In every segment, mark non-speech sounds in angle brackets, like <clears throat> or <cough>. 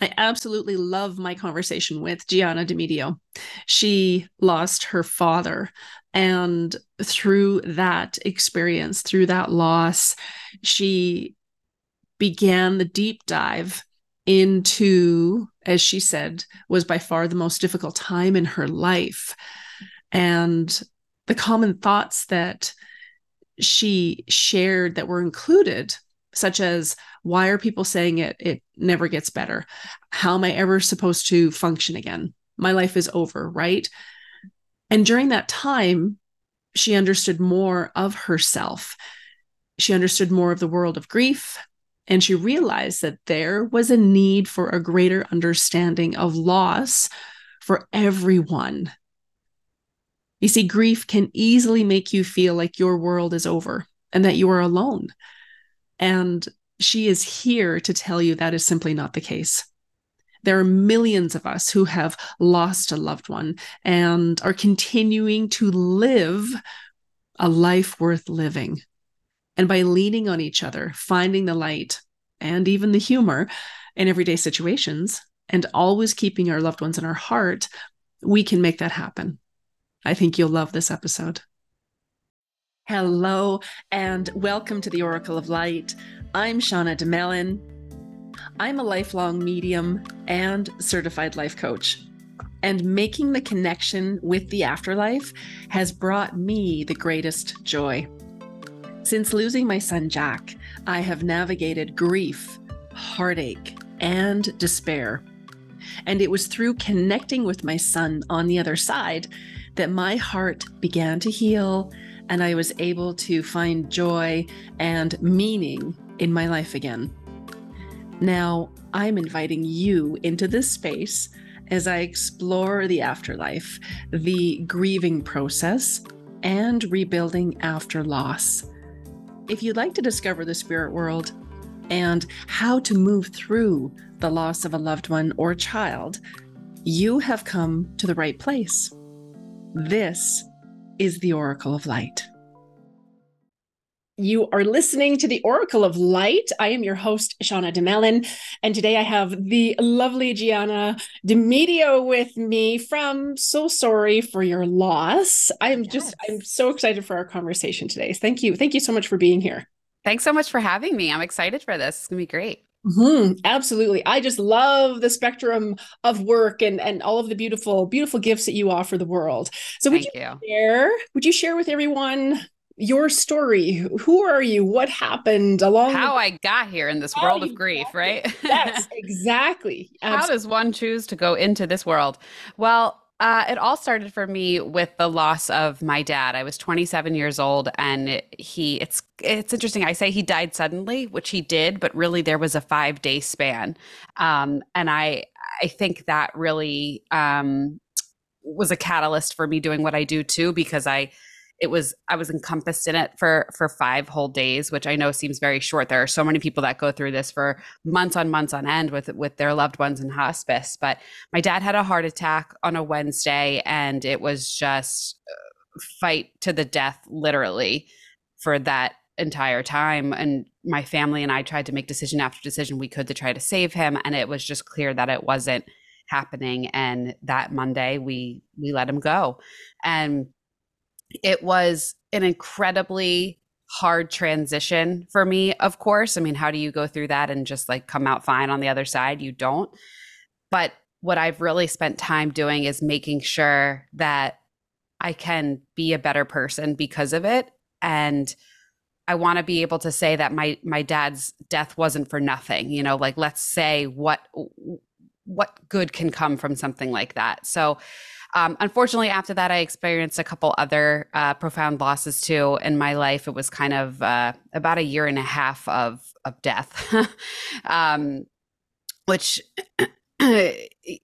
I absolutely love my conversation with Gianna DeMedio. She lost her father. And through that experience, through that loss, she began the deep dive into, as she said, was by far the most difficult time in her life. And the common thoughts that she shared that were included, such as, why are people saying it? It never gets better. How am I ever supposed to function again? My life is over, right? And during that time, she understood more of herself. She understood more of the world of grief. And she realized that there was a need for a greater understanding of loss for everyone. You see, grief can easily make you feel like your world is over and that you are alone. And she is here to tell you that is simply not the case. There are millions of us who have lost a loved one and are continuing to live a life worth living. And by leaning on each other, finding the light and even the humor in everyday situations, and always keeping our loved ones in our heart, we can make that happen. I think you'll love this episode. Hello, and welcome to the Oracle of Light. I'm Shauna DeMelin. I'm a lifelong medium and certified life coach. And making the connection with the afterlife has brought me the greatest joy. Since losing my son Jack, I have navigated grief, heartache, and despair. And it was through connecting with my son on the other side that my heart began to heal and I was able to find joy and meaning in my life again. Now, I'm inviting you into this space as I explore the afterlife, the grieving process, and rebuilding after loss. If you'd like to discover the spirit world and how to move through the loss of a loved one or child, you have come to the right place. This is the Oracle of Light. You are listening to the Oracle of Light. I am your host, Shauna DeMelin, and today I have the lovely Gianna DeMedio with me from So Sorry for Your Loss. I am yes. just, I'm so excited for our conversation today. Thank you. Thank you so much for being here. Thanks so much for having me. I'm excited for this. It's going to be great. Mm-hmm, absolutely. I just love the spectrum of work and and all of the beautiful beautiful gifts that you offer the world. So would you, you, share would you share with everyone your story. Who are you? What happened along how the- I got here in this world of grief, right? yes, exactly. <laughs> how does one choose to go into this world? Well, uh, it all started for me with the loss of my dad. I was 27 years old, and he. It's it's interesting. I say he died suddenly, which he did, but really there was a five day span, um, and I I think that really um, was a catalyst for me doing what I do too, because I it was i was encompassed in it for for five whole days which i know seems very short. There are so many people that go through this for months on months on end with with their loved ones in hospice. But my dad had a heart attack on a wednesday and it was just uh, fight to the death literally for that entire time. And my family and i tried to make decision after decision we could to try to save him and it was just clear that it wasn't happening. And that monday we we let him go. And it was an incredibly hard transition for me, of course. I mean, how do you go through that and just like come out fine on the other side? You don't. But what I've really spent time doing is making sure that I can be a better person because of it. And I want to be able to say that my my dad's death wasn't for nothing. You know, like let's say what what good can come from something like that. So um, unfortunately, after that, I experienced a couple other uh, profound losses too in my life. It was kind of uh, about a year and a half of of death, <laughs> um, which. <clears throat>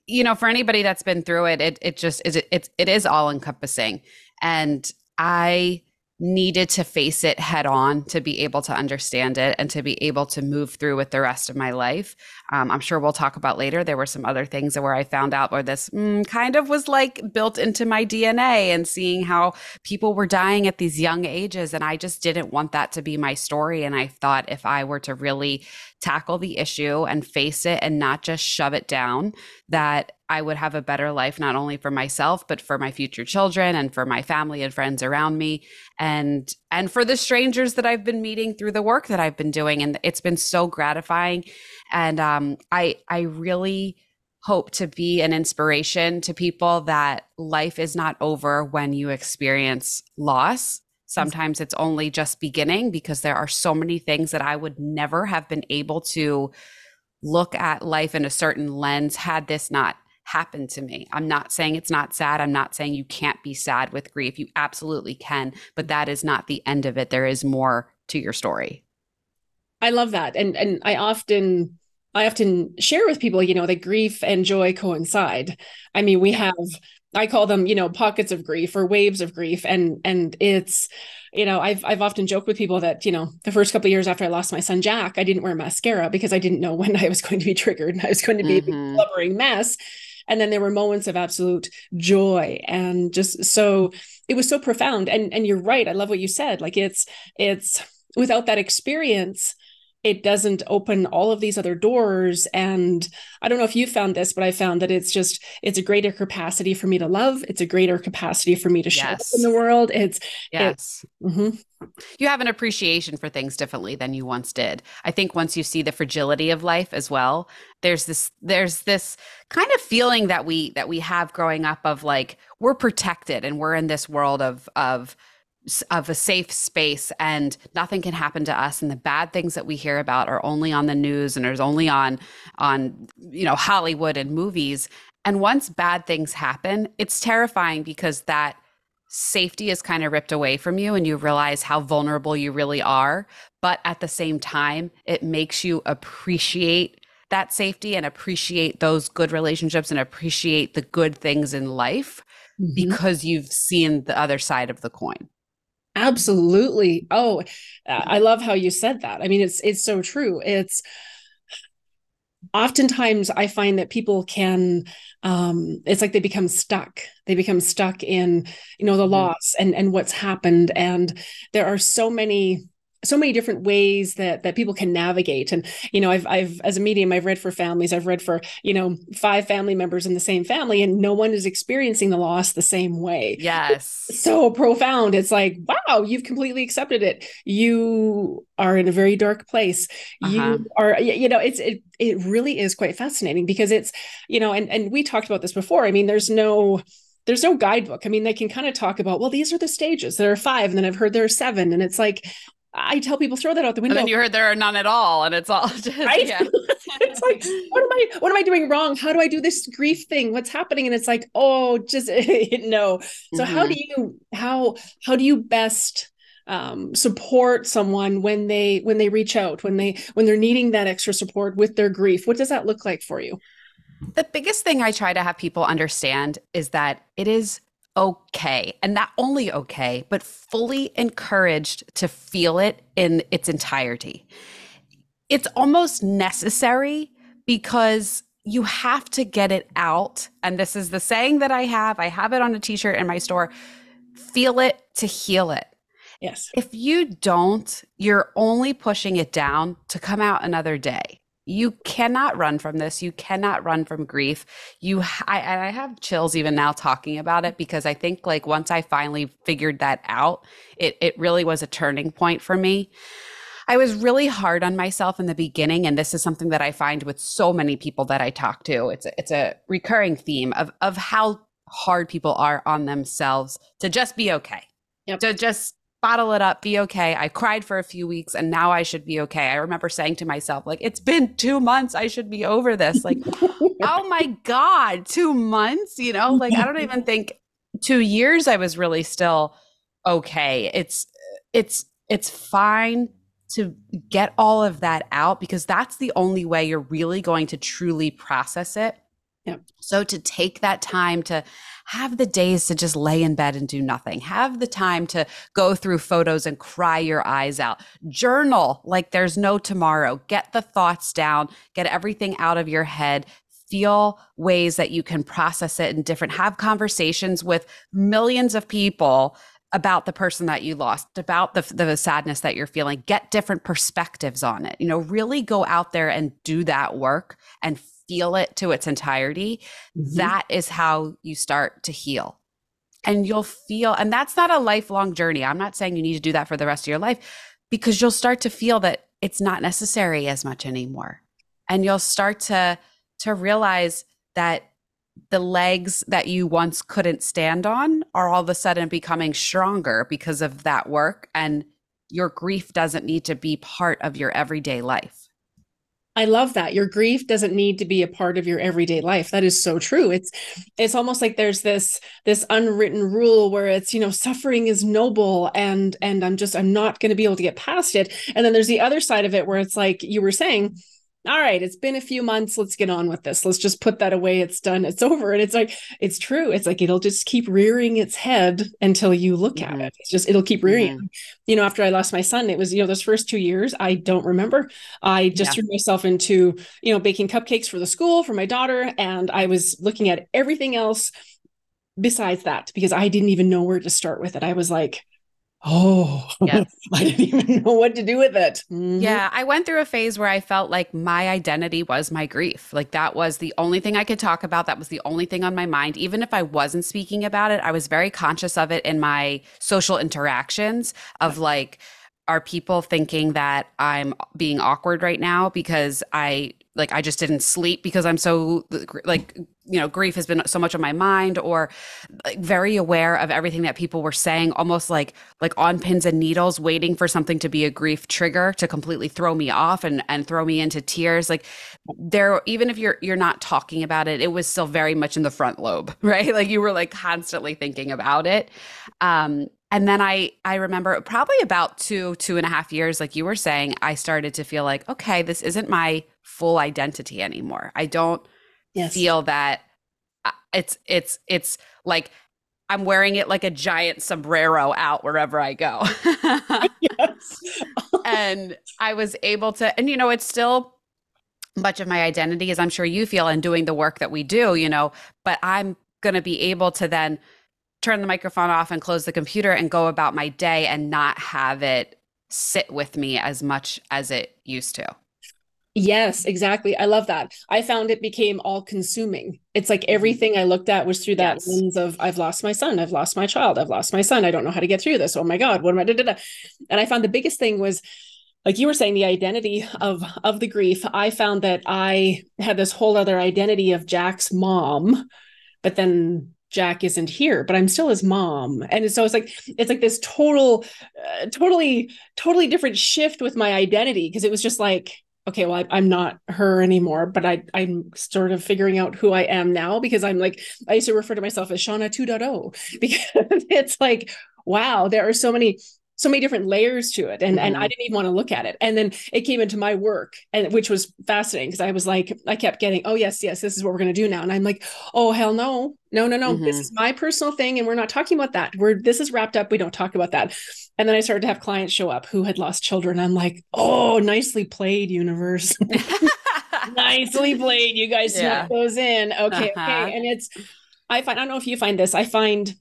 you know, for anybody that's been through it, it it just is it, it it is all encompassing, and I needed to face it head on to be able to understand it and to be able to move through with the rest of my life. um, I'm sure we'll talk about later. There were some other things where I found out where this mm, kind of was like built into my DNA and seeing how people were dying at these young ages. And I just didn't want that to be my story. And I thought if I were to really tackle the issue and face it and not just shove it down, that I would have a better life, not only for myself, but for my future children and for my family and friends around me and and for the strangers that I've been meeting through the work that I've been doing. And it's been so gratifying. And um, I I really hope to be an inspiration to people that life is not over when you experience loss. Sometimes it's only just beginning because there are so many things that I would never have been able to look at life in a certain lens had this not happened to me. I'm not saying it's not sad. I'm not saying you can't be sad with grief. You absolutely can, but that is not the end of it. There is more to your story. I love that. And and I often I often share with people, you know, that grief and joy coincide. I mean, we have I call them, you know, pockets of grief or waves of grief and and it's you know, I've I've often joked with people that, you know, the first couple years after I lost my son Jack, I didn't wear mascara because I didn't know <laughs> when I was going to be triggered and I was going to be mm-hmm. a blubbering mess and then there were moments of absolute joy and just so it was so profound. And and you're right. I love what you said. Like it's it's without that experience it doesn't open all of these other doors. And i don't know if you found this but i found that it's just it's a greater capacity for me to love. It's a greater capacity for me to show yes. up in the world. It's yes. It, mm-hmm. you have an appreciation for things differently than you once did. I think once you see the fragility of life as well there's this there's this kind of feeling that we that we have growing up of like we're protected and we're in this world of of of a safe space and nothing can happen to us and the bad things that we hear about are only on the news and there's only on on you know Hollywood and movies. And once bad things happen it's terrifying because that safety is kind of ripped away from you and you realize how vulnerable you really are. But at the same time it makes you appreciate that safety and appreciate those good relationships and appreciate the good things in life mm-hmm. because you've seen the other side of the coin Absolutely. Oh, I love how you said that. I mean, it's it's so true. It's oftentimes I find that people can um it's like they become stuck. They become stuck in, you know, the mm-hmm. loss and and what's happened and there are so many so many different ways that that people can navigate and you know i've i've as a medium i've read for families i've read for you know five family members in the same family and no one is experiencing the loss the same way yes it's so profound it's like wow you've completely accepted it you are in a very dark place uh-huh. you are you know it's it it really is quite fascinating because it's you know and and we talked about this before i mean there's no there's no guidebook. I mean, they can kind of talk about, well, these are the stages. There are five, and then I've heard there are seven. And it's like, I tell people throw that out the window. And then you heard there are none at all, and it's all <laughs> just right. Yeah. <laughs> it's like, what am I? What am I doing wrong? How do I do this grief thing? What's happening? And it's like, oh, just <laughs> no. So mm-hmm. how do you how how do you best um, support someone when they when they reach out when they when they're needing that extra support with their grief? What does that look like for you? The biggest thing I try to have people understand is that it is okay. And not only okay but fully encouraged to feel it in its entirety. It's almost necessary because you have to get it out. And this is the saying that i have. I have it on a t-shirt in my store. Feel it to heal it. Yes. If you don't you're only pushing it down to come out another day you cannot run from this. You cannot run from grief. You I, I have chills even now talking about it because i think like once i finally figured that out it it really was a turning point for me. I was really hard on myself in the beginning and this is something that i find with so many people that i talk to. It's a, it's a recurring theme of of how hard people are on themselves to just be okay yep. to just bottle it up, be okay. I cried for a few weeks and now I should be okay. I remember saying to myself, like, it's been two months. I should be over this. Like, <laughs> oh my God, two months, you know, like I don't even think two years I was really still okay. It's, it's, it's fine to get all of that out because that's the only way you're really going to truly process it Yep. So to take that time to have the days to just lay in bed and do nothing. Have the time to go through photos and cry your eyes out. Journal like there's no tomorrow. Get the thoughts down, get everything out of your head. Feel ways that you can process it in different, have conversations with millions of people about the person that you lost, about the, the sadness that you're feeling, get different perspectives on it. You know, really go out there and do that work and feel it to its entirety. Mm-hmm. That is how you start to heal. And you'll feel, and that's not a lifelong journey. I'm not saying you need to do that for the rest of your life because you'll start to feel that it's not necessary as much anymore. And you'll start to to realize that the legs that you once couldn't stand on are all of a sudden becoming stronger because of that work and your grief doesn't need to be part of your everyday life I love that. Your grief doesn't need to be a part of your everyday life. That is so true. It's it's almost like there's this this unwritten rule where it's, you know, suffering is noble and and I'm just I'm not going to be able to get past it. And then there's the other side of it where it's like you were saying, all right, it's been a few months. Let's get on with this. Let's just put that away. It's done. It's <laughs> over. And it's like, it's true. It's like it'll just keep rearing its head until you look mm-hmm. at it. It's just, it'll keep rearing. Mm-hmm. You know, after I lost my son, it was, you know, those first two years, I don't remember. I just yeah. threw myself into, you know, baking cupcakes for the school for my daughter. And I was looking at everything else besides that because I didn't even know where to start with it. I was like, oh <laughs> yes. i didn't even know what to do with it. Mm-hmm. yeah i went through a phase where i felt like my identity was my grief. Like that was the only thing i could talk about. That was the only thing on my mind. Even if i wasn't speaking about it i was very conscious of it in my social interactions of like are people thinking that i'm being awkward right now because i like I just didn't sleep because I'm so like you know grief has been so much on my mind or like, very aware of everything that people were saying almost like like on pins and needles waiting for something to be a grief trigger to completely throw me off and and throw me into tears. Like there even if you're you're not talking about it it was still very much in the front lobe <laughs> right? Like you were like constantly thinking about it. Um and then i i remember probably about two two and a half years like you were saying i started to feel like okay this isn't my full identity anymore. I don't yes. feel that uh, it's it's it's like I'm wearing it like a giant sombrero out wherever I go. <laughs> yes. <laughs> and I was able to and you know it's still much of my identity as I'm sure you feel in doing the work that we do, you know, but I'm going to be able to then turn the microphone off and close the computer and go about my day and not have it sit with me as much as it used to. Yes, exactly. I love that. I found it became all consuming. It's like mm-hmm. everything I looked at was through that yes. lens of I've lost my son, I've lost my child, I've lost my son. I don't know how to get through this. Oh my God, what am I? Da, da, da. And I found the biggest thing was like you were saying the identity of of the grief i found that i had this whole other identity of jack's mom but then jack isn't here but i'm still his mom. And so it's like it's like this total uh, totally totally different shift with my identity because it was just like okay, well, I, am not her anymore, but I, I'm sort of figuring out who I am now because I'm like, I used to refer to myself as Shauna 2.0 <laughs> because it's like, wow, there are so many so many different layers to it and mm-hmm. and I mm-hmm. didn't even want to look at it. And then it came into my work and which was fascinating because I was like I kept getting oh yes yes this is what we're going to do now. And I'm like oh hell no. No no no. Mm-hmm. this is my personal thing and we're not talking about that. We're this is wrapped up. We don't talk about that. And then I started to have clients show up who had lost children. I'm like oh nicely played universe. <laughs> Nicely played. You guys <laughs> yeah. those in. Okay uh-huh. okay and it's I find I don't know if you find this I find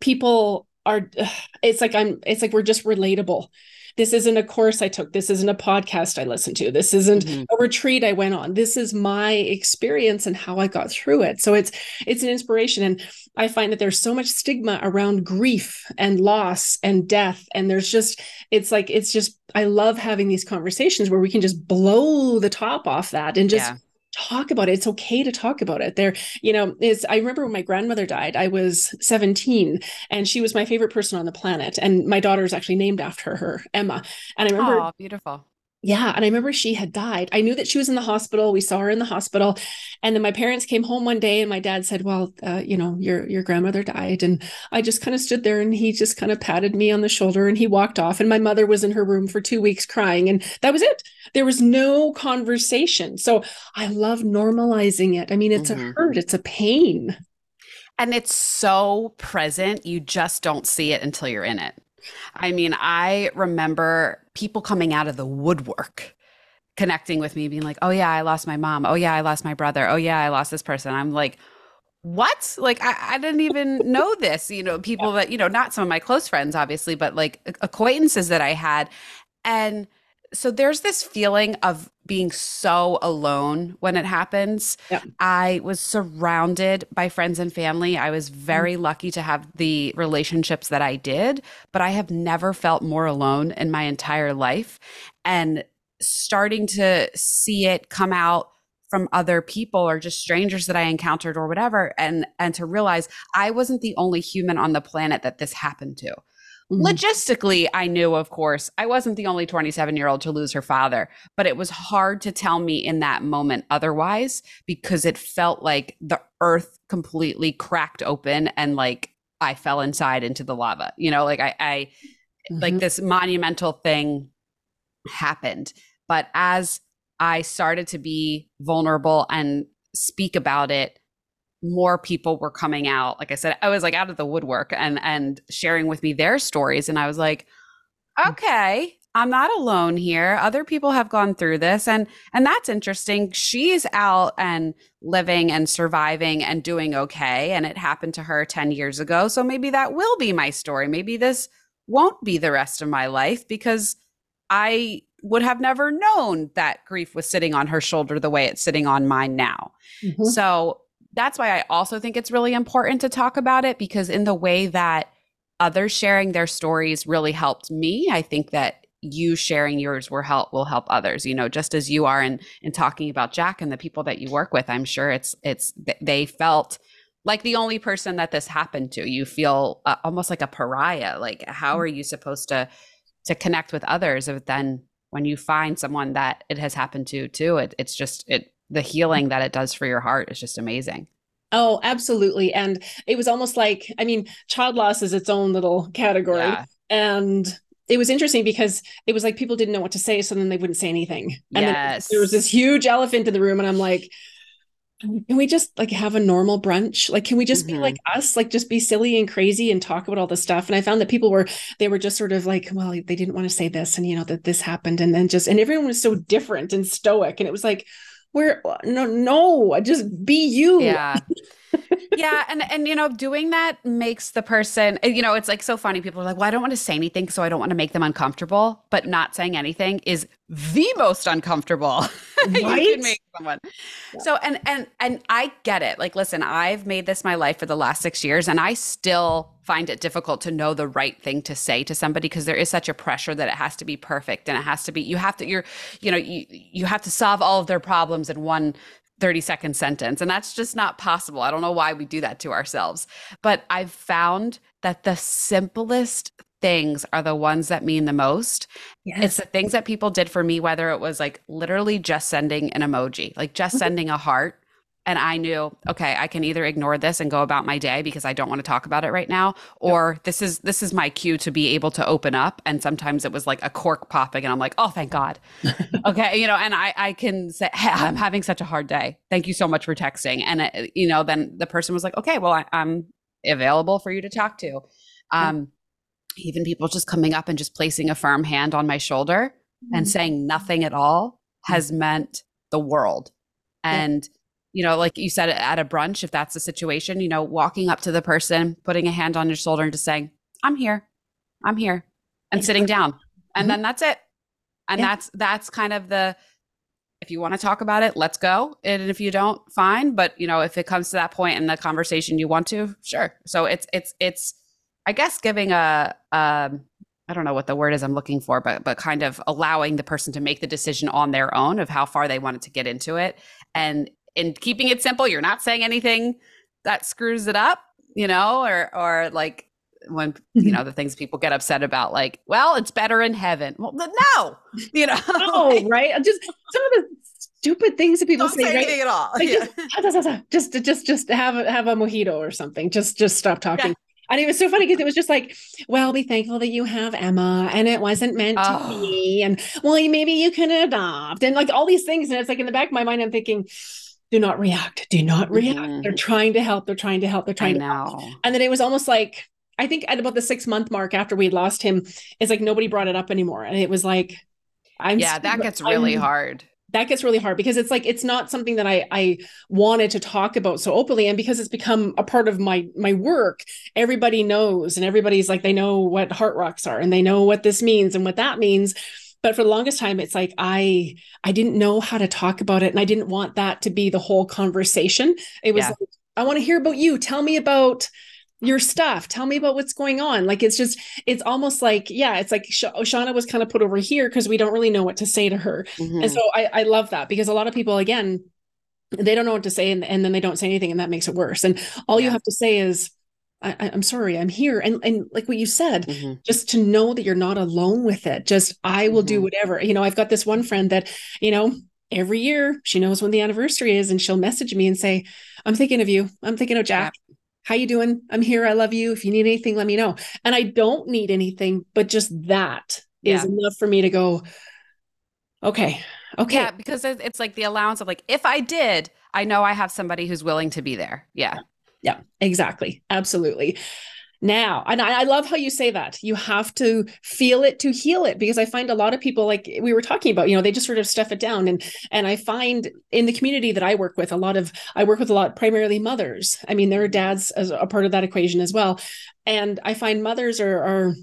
people are <sighs> it's like i'm it's like we're just relatable. This isn't a course i took. This isn't a podcast i listened to. This isn't mm-hmm. a retreat i went on. This is my experience and how i got through it. So it's it's an inspiration. And i find that there's so much stigma around grief and loss and death. And there's just it's like it's just i love having these conversations where we can just blow the top off that and just yeah talk about it. It's okay to talk about it. There, you know, is I remember when my grandmother died, I was 17 and she was my favorite person on the planet. And my daughter is actually named after her, Emma. And I remember oh, beautiful. Yeah. And I remember she had died. I knew that she was in the hospital. We saw her in the hospital. And then my parents came home one day and my dad said, Well, uh, you know, your your grandmother died. And I just kind of stood there and he just kind of patted me on the shoulder and he walked off. And my mother was in her room for two weeks crying. And that was it. There was no conversation. So I love normalizing it. I mean, it's mm-hmm. a hurt, it's a pain. And it's so present. You just don't see it until you're in it. I mean, I remember people coming out of the woodwork connecting with me, being like, oh, yeah, I lost my mom. Oh, yeah, I lost my brother. Oh, yeah, I lost this person. I'm like, what? Like, I, I didn't even know this. You know, people yeah. that, you know, not some of my close friends, obviously, but like acquaintances that I had. And so there's this feeling of being so alone when it happens. Yeah. I was surrounded by friends and family. I was very mm-hmm. lucky to have the relationships that I did, but I have never felt more alone in my entire life. And starting to see it come out from other people or just strangers that I encountered or whatever and and to realize I wasn't the only human on the planet that this happened to. Mm-hmm. Logistically, I knew, of course, I wasn't the only 27 year old to lose her father, but it was hard to tell me in that moment otherwise because it felt like the earth completely cracked open and like I fell inside into the lava. You know, like I, I mm-hmm. like this monumental thing happened. But as I started to be vulnerable and speak about it, more people were coming out. Like i said i was like out of the woodwork and and sharing with me their stories and i was like okay i'm not alone here. Other people have gone through this and and that's interesting. She's out and living and surviving and doing okay and it happened to her 10 years ago so maybe that will be my story. Maybe this won't be the rest of my life because i would have never known that grief was sitting on her shoulder the way it's sitting on mine now. Mm-hmm. so that's why I also think it's really important to talk about it because in the way that others sharing their stories really helped me, I think that you sharing yours will help will help others you know just as you are in in talking about jack and the people that you work with i'm sure it's it's they felt like the only person that this happened to. You feel uh, almost like a pariah like how are you supposed to to connect with others if then when you find someone that it has happened to too it, it's just it the healing that it does for your heart is just amazing. Oh, absolutely. And it was almost like, I mean, child loss is its own little category. Yeah. And it was interesting because it was like people didn't know what to say, so then they wouldn't say anything. And yes. there was this huge elephant in the room, and I'm like, can we just like have a normal brunch like can we just mm-hmm. be like us like just be silly and crazy and talk about all this stuff and i found that people were they were just sort of like well they didn't want to say this and you know that this happened and then just and everyone was so different and stoic and it was like where no no just be you. Yeah <laughs> yeah and and you know doing that makes the person you know it's like so funny people are like well i don't want to say anything so i don't want to make them uncomfortable but not saying anything is the most uncomfortable right? <laughs> you can make someone yeah. so and and and i get it like listen i've made this my life for the last six years and i still find it difficult to know the right thing to say to somebody because there is such a pressure that it has to be perfect and it has to be you have to you're you know you you have to solve all of their problems in one 30 second sentence. And that's just not possible. I don't know why we do that to ourselves. But I've found that the simplest things are the ones that mean the most. Yes. It's the things that people did for me, whether it was like literally just sending an emoji, like just mm-hmm. sending a heart and I knew, okay, I can either ignore this and go about my day because I don't want to talk about it right now, or yep. this is this is my cue to be able to open up. And sometimes it was like a cork popping, and I'm like, oh, thank God. <laughs> okay, you know, and I I can say, hey, I'm having such a hard day. Thank you so much for texting. And it, you know, then the person was like, okay, well, I, am available for you to talk to. Um, even people just coming up and just placing a firm hand on my shoulder mm-hmm. and saying nothing at all has mm-hmm. meant the world. And you know, like you said at a brunch, if that's the situation, you know, walking up to the person, putting a hand on your shoulder and just saying, I'm here, I'm here, and sitting down. And mm-hmm. then that's it. And yeah. that's that's kind of the if you want to talk about it, let's go. And if you don't, fine. But you know, if it comes to that point in the conversation you want to, sure. So it's it's it's I guess giving a um I don't know what the word is I'm looking for, but but kind of allowing the person to make the decision on their own of how far they wanted to get into it. And in keeping it simple, you're not saying anything that screws it up, you know, or or like when you mm-hmm. know the things people get upset about like well it's better in heaven well no <laughs> you know no <laughs> right just some of the stupid things that people don't say, say right? at all Like, yeah. <laughs> just, just just just have a, have a mojito or something just just stop talking Yeah. and it was so funny because it was just like well be thankful that you have emma and it wasn't meant to Oh. be and well maybe you can adopt and like all these things and it's like in the back of my mind i'm thinking do not react do not react. Mhm. they're trying to help they're trying to help they're I trying to help. and then it was almost like i think at about the six month mark after we'd lost him it's like nobody brought it up anymore. And it was like i'm yeah that gets really I'm- hard. That gets really hard because it's like it's not something that I I wanted to talk about so openly. And because it's become a part of my my work everybody knows and everybody's like they know what heart rocks are and they know what this means and what that means but for the longest time it's like I I didn't know how to talk about it and I didn't want that to be the whole conversation it was Yeah. like I want to hear about you tell me about your stuff tell me about what's going on like it's just it's almost like yeah it's like Sh- Shauna was kind of put over here because we don't really know what to say to her Mhm. and so I, I love that because a lot of people, again, they don't know what to say and, and then they don't say anything and that makes it worse. And all you have to say is, I, I'm sorry, I'm here. And, and like what you said, Mhm. just to know that you're not alone with it. Just, I will do Mhm. whatever. You know, I've got this one friend that, you know, every year she knows when the anniversary is and she'll message me and say, I'm thinking of you. I'm thinking of Jack. How you doing? I'm here. I love you. If you need anything, let me know. And I don't need anything, but just that is Yeah. enough for me to go, okay, okay. yeah because it's like the allowance of like if i did i know i have somebody who's willing to be there yeah Yeah, exactly. Absolutely. Now, and I, I love how you say that. You have to feel it to heal it because I find a lot of people, like we were talking about, you know, they just sort of stuff it down. And and I find in the community that I work with, a lot of I work with a lot primarily mothers. I mean, there are dads as a part of that equation as well. And I find mothers are are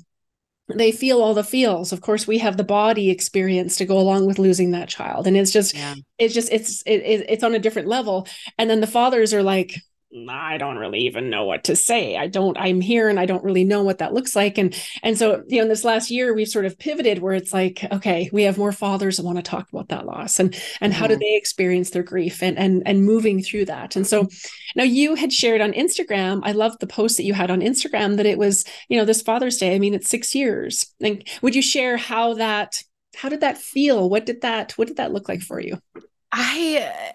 they feel all the feels. Of course, we have the body experience to go along with losing that child. And it's just yeah it's just it's it, it- it's on a different level and then the fathers are like i don't really even know what to say. I don't i'm here and i don't really know what that looks like. And and so you know in this last year we've sort of pivoted where it's like okay we have more fathers that want to talk about that loss and and how do Mhm. they experience their grief and and and moving through that. And so now you had shared on instagram i loved the post that you had on instagram that it was you know this father's day i mean it's six years. And would you share how that how did that feel? What did that what did that look like for you? I uh,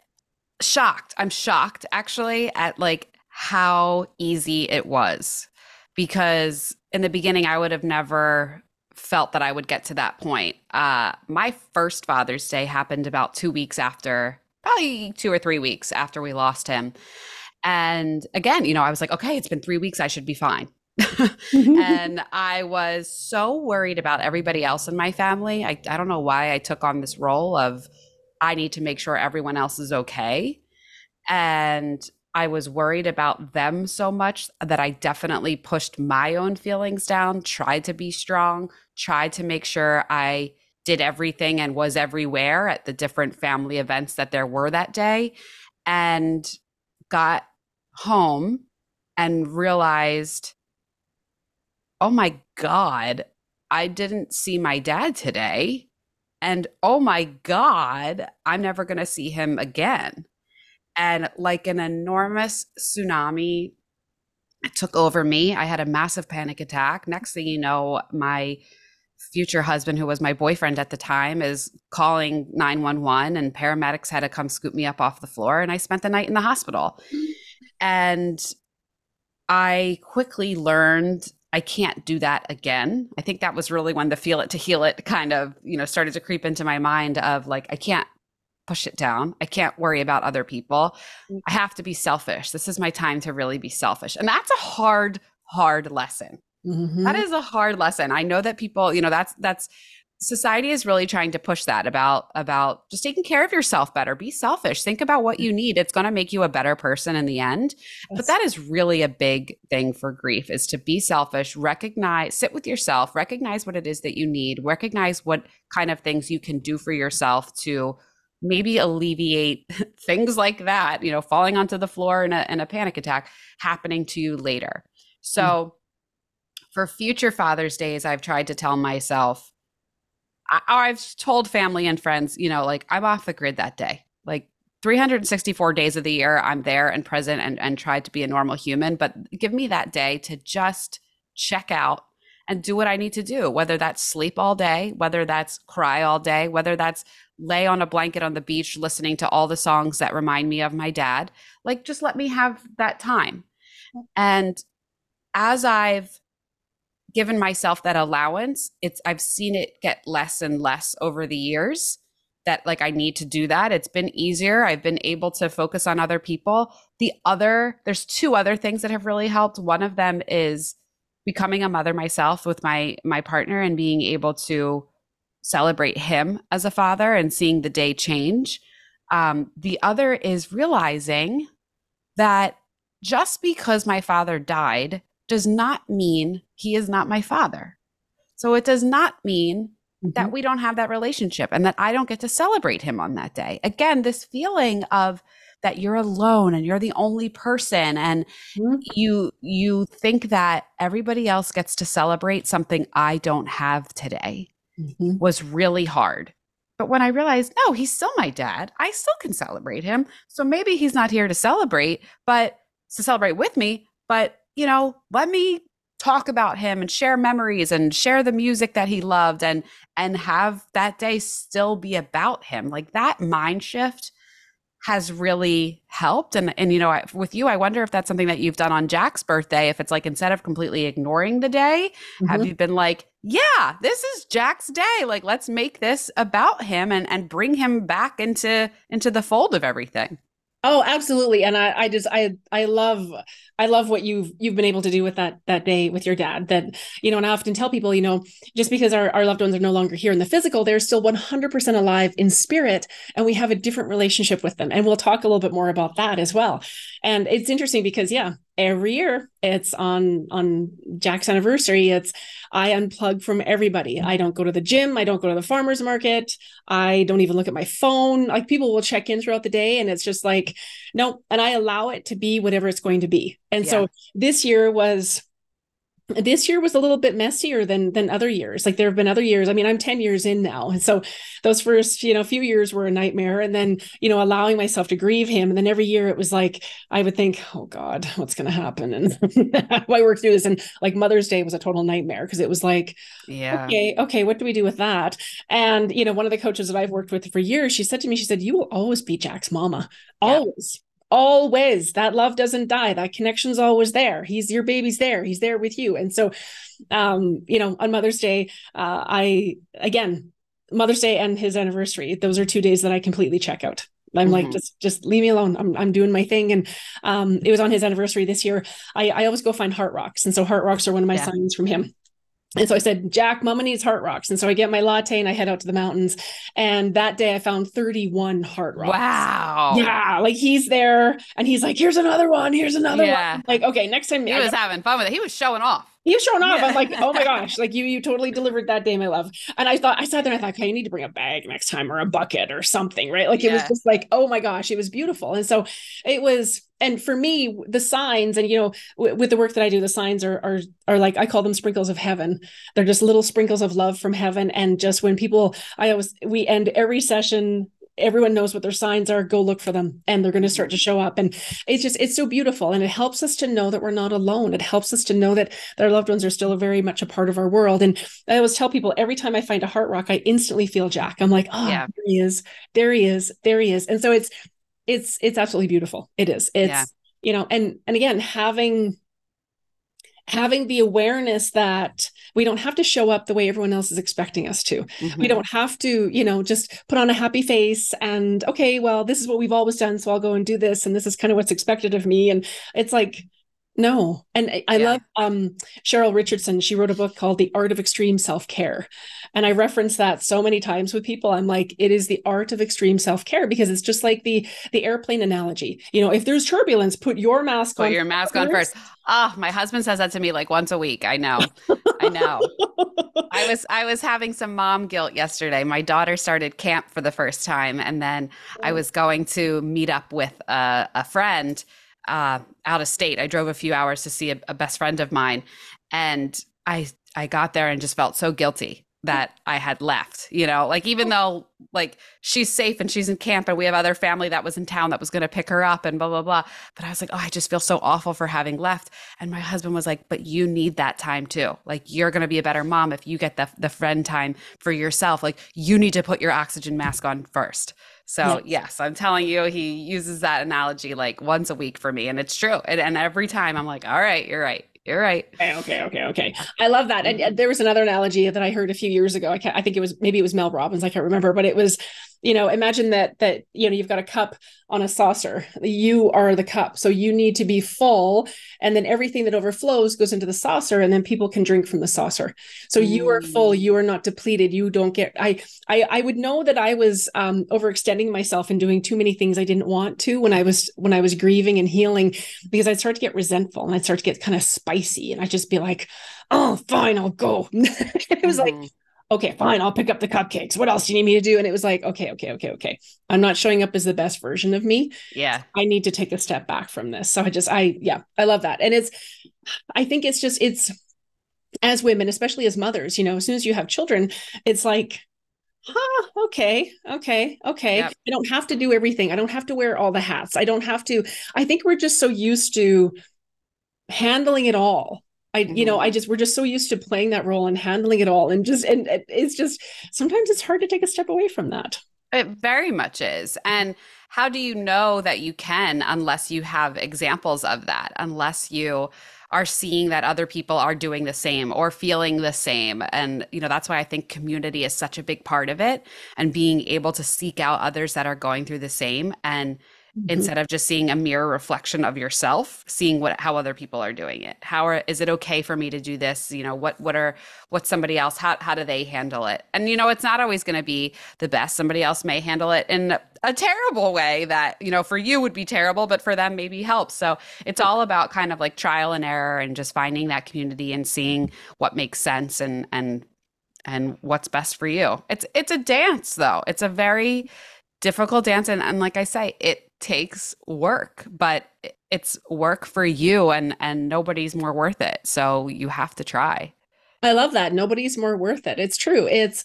shocked. I'm shocked actually at like how easy it was. Because in the beginning i would have never felt that i would get to that point. Uh my first father's day happened about two weeks after probably two or three weeks after we lost him. And again you know i was like okay it's been three weeks i should be fine. <laughs> And I was so worried about everybody else in my family. I, I don't know why I took on this role of I need to make sure everyone else is okay. And I was worried about them so much that I definitely pushed my own feelings down, tried to be strong, tried to make sure I did everything and was everywhere at the different family events that there were that day. And got home and realized oh my God, I didn't see my dad today. And oh my God, I'm never going to see him again. And like an enormous tsunami took over me. I had a massive panic attack. Next thing you know, my future husband, who was my boyfriend at the time, is calling 911, and paramedics had to come scoop me up off the floor. And I spent the night in the hospital. Mm. And I quickly learned I can't do that again. I think that was really when the feel it to heal it kind of, you know, started to creep into my mind of like, I can't push it down. I can't worry about other people. I have to be selfish. This is my time to really be selfish. And that's a hard, hard lesson. Mhm. That is a hard lesson. I know that people, you know, that's that's society is really trying to push that about about just taking care of yourself better. Be selfish. Think about what mm. you need. It's going to make you a better person in the end. But that is really a big thing for grief is to be selfish, recognize, sit with yourself, recognize what it is that you need, recognize what kind of things you can do for yourself to maybe alleviate <laughs> things like that, you know, falling onto the floor in a, in a panic attack happening to you later. Mm. So for future Father's Days, I've tried to tell myself, I, I've told family and friends, you know, like I'm off the grid that day. Like 364 days of the year, I'm there and present and, and tried to be a normal human. But give me that day to just check out and do what I need to do, whether that's sleep all day, whether that's cry all day, whether that's lay on a blanket on the beach listening to all the songs that remind me of my dad. Like, just let me have that time. And as I've given myself that allowance, it's I've seen it get less and less over the years that like I need to do that. It's been easier. I've been able to focus on other people. The other there's two other things that have really helped. One of them is becoming a mother myself with my my partner and being able to celebrate him as a father and seeing the day change. Um, the other is realizing that just because my father died does not mean he is not my father. So it does not mean mm-hmm. that we don't have that relationship and that I don't get to celebrate him on that day. Again, this feeling of that you're alone and you're the only person and mm-hmm. you you think that everybody else gets to celebrate something I don't have today mm-hmm. was really hard. But when I realized, no, he's still my dad, I still can celebrate him. So maybe he's not here to celebrate, but to celebrate with me, but you know, let me talk about him and share memories and share the music that he loved and and have that day still be about him. Like that mind shift has really helped and and you know with you I wonder if that's something that you've done on Jack's birthday if it's like instead of completely ignoring the day mm-hmm. have you been like yeah this is Jack's day like let's make this about him and and bring him back into into the fold of everything Oh, absolutely. And I, I just I I love I love what you've you've been able to do with that that day with your dad. That, you know, and I often tell people, you know, just because our, our loved ones are no longer here in the physical, they're still 100% alive in spirit, and we have a different relationship with them. And we'll talk a little bit more about that as well. And it's interesting because, yeah, every year it's on on Jack's anniversary. It's I unplug from everybody. Mm-hmm. I don't go to the gym. I don't go to the farmer's market. I don't even look at my phone. Like people will check in throughout the day, and it's just like, no, and I allow it to be whatever it's going to be. And yeah. so this year was this year was a little bit messier than than other years. Like there have been other years i mean i'm 10 years in now. And so those first you know few years were a nightmare. And then you know allowing myself to grieve him. And then every year it was like i would think oh god what's going to happen? And <laughs> i work through this. And like mother's day was a total nightmare because it was like yeah. Okay okay what do we do with that? And you know one of the coaches that i've worked with for years she said to me she said you will always be jack's mama. Always always that love doesn't die that connection's always there he's your baby's there he's there with you and so um you know on mother's day uh i again mother's day and his anniversary those are two days that i completely check out I'm mm-hmm. like, just just leave me alone. I'm I'm doing my thing. And um, it was on his anniversary this year. I I always go find heart rocks, and so heart rocks are one of my yeah. signs from him. And so I said, Jack, mama needs heart rocks. And so I get my latte and I head out to the mountains. And that day I found 31 heart rocks. Wow. Yeah. Like he's there and he's like, here's another one. Here's another yeah. one. Like, okay, next time. He I was having fun with it. He was showing off was showing off. Yeah. I was like, oh my <laughs> gosh, like you, you totally delivered that day, my love. And I thought, I sat there and I thought, okay, you need to bring a bag next time or a bucket or something, right? Like yeah. it was just like, oh my gosh, it was beautiful. And so it was, and for me, the signs, and you know, w- with the work that I do, the signs are are are like I call them sprinkles of heaven. They're just little sprinkles of love from heaven. And just when people, I always we end every session everyone knows what their signs are go look for them and they're going to start to mm-hmm. show up. And it's just it's so beautiful and it helps us to know that we're not alone. It helps us to know that our loved ones are still very much a part of our world. And i always tell people every time i find a heart rock i instantly feel jack. I'm like oh yeah. there he is. There he is. There he is. And so it's it's it's absolutely beautiful. It is. It's yeah. you know and and again having having the awareness that we don't have to show up the way everyone else is expecting us to. Mm-hmm. We don't have to, you know, just put on a happy face and, okay, well, this is what we've always done. So I'll go and do this. And this is kind of what's expected of me. And it's like, no. And I, I love um, Cheryl Richardson. She wrote a book called The Art of Extreme Self Care. And I reference that so many times with people. I'm like, it is the art of extreme self care because it's just like the the airplane analogy. You know, if there's turbulence, put your mask put on. Put your mask first. on first. Ah, oh, my husband says that to me like once a week. I know. I know. I was I was having some mom guilt yesterday. My daughter started camp for the first time, and then I oh. was going to meet up with a, a friend uh, out of state. I drove a few hours to see a, a best friend of mine, and I I got there and just felt so guilty that I had left, you know, like even oh. though like she's safe and she's in camp and we have other family that was in town that was going to pick her up and blah, blah, blah. But I was like, oh, I just feel so awful for having left. And my husband was like, but you need that time too. Like you're going to be a better mom if you get the, the friend time for yourself. Like you need to put your oxygen mask on first. So yes. yes, I'm telling you, he uses that analogy like once a week for me. And it's true. And, and every time I'm like, all right, you're right. You're right. Okay, okay, okay, okay. I love that. And there was another analogy that I heard a few years ago. I, I think it was maybe it was Mel Robbins. I can't remember, but it was you know imagine that that you know you've got a cup on a saucer you are the cup so you need to be full and then everything that overflows goes into the saucer and then people can drink from the saucer so mm. you are full mm. you are not depleted you don't get I, I i would know that i was um overextending myself and doing too many things i didn't want to when i was when i was grieving and healing because i'd start to get resentful and i'd start to get kind of spicy and i'd just be like oh fine i'll go <laughs> it was mm-hmm. like okay, fine, I'll pick up the cupcakes. What else do you need me to do? And it was like, okay, okay, okay, okay. I'm not showing up as the best version of me. Yeah. I need to take a step back from this. So I just, I, yeah, I love that. And it's, I think it's just, it's as women, especially as mothers, you know, as soon as you have children, it's like, huh, okay, okay, okay. Yep. I don't have to do everything. I don't have to wear all the hats. I don't have to, I think we're just so used to handling it all I, you know, I mm-hmm. just we're just so used to playing that role and handling it all, and just and it's just sometimes it's hard to take a step away from that. It very much is. And how do you know that you can unless you have examples of that, unless you are seeing that other people are doing the same or feeling the same. And, you know, that's why I think community is such a big part of it and being able to seek out others that are going through the same and mm-hmm. instead of just seeing a mirror reflection of yourself seeing what how other people are doing it. How are, is it okay for me to do this? You know what what are what's somebody else how, how do they handle it? And you know it's not always going to be the best. Somebody else may handle it in a terrible way that you know for you would be terrible but for them maybe helps. So it's all about kind of like trial and error and just finding that community and seeing what makes sense and and and what's best for you. It's it's a dance though. It's a very difficult dance and, and like i say it takes work, but it's work for you and and nobody's more worth it. So you have to try. I love that. Nobody's more worth it. It's true. It's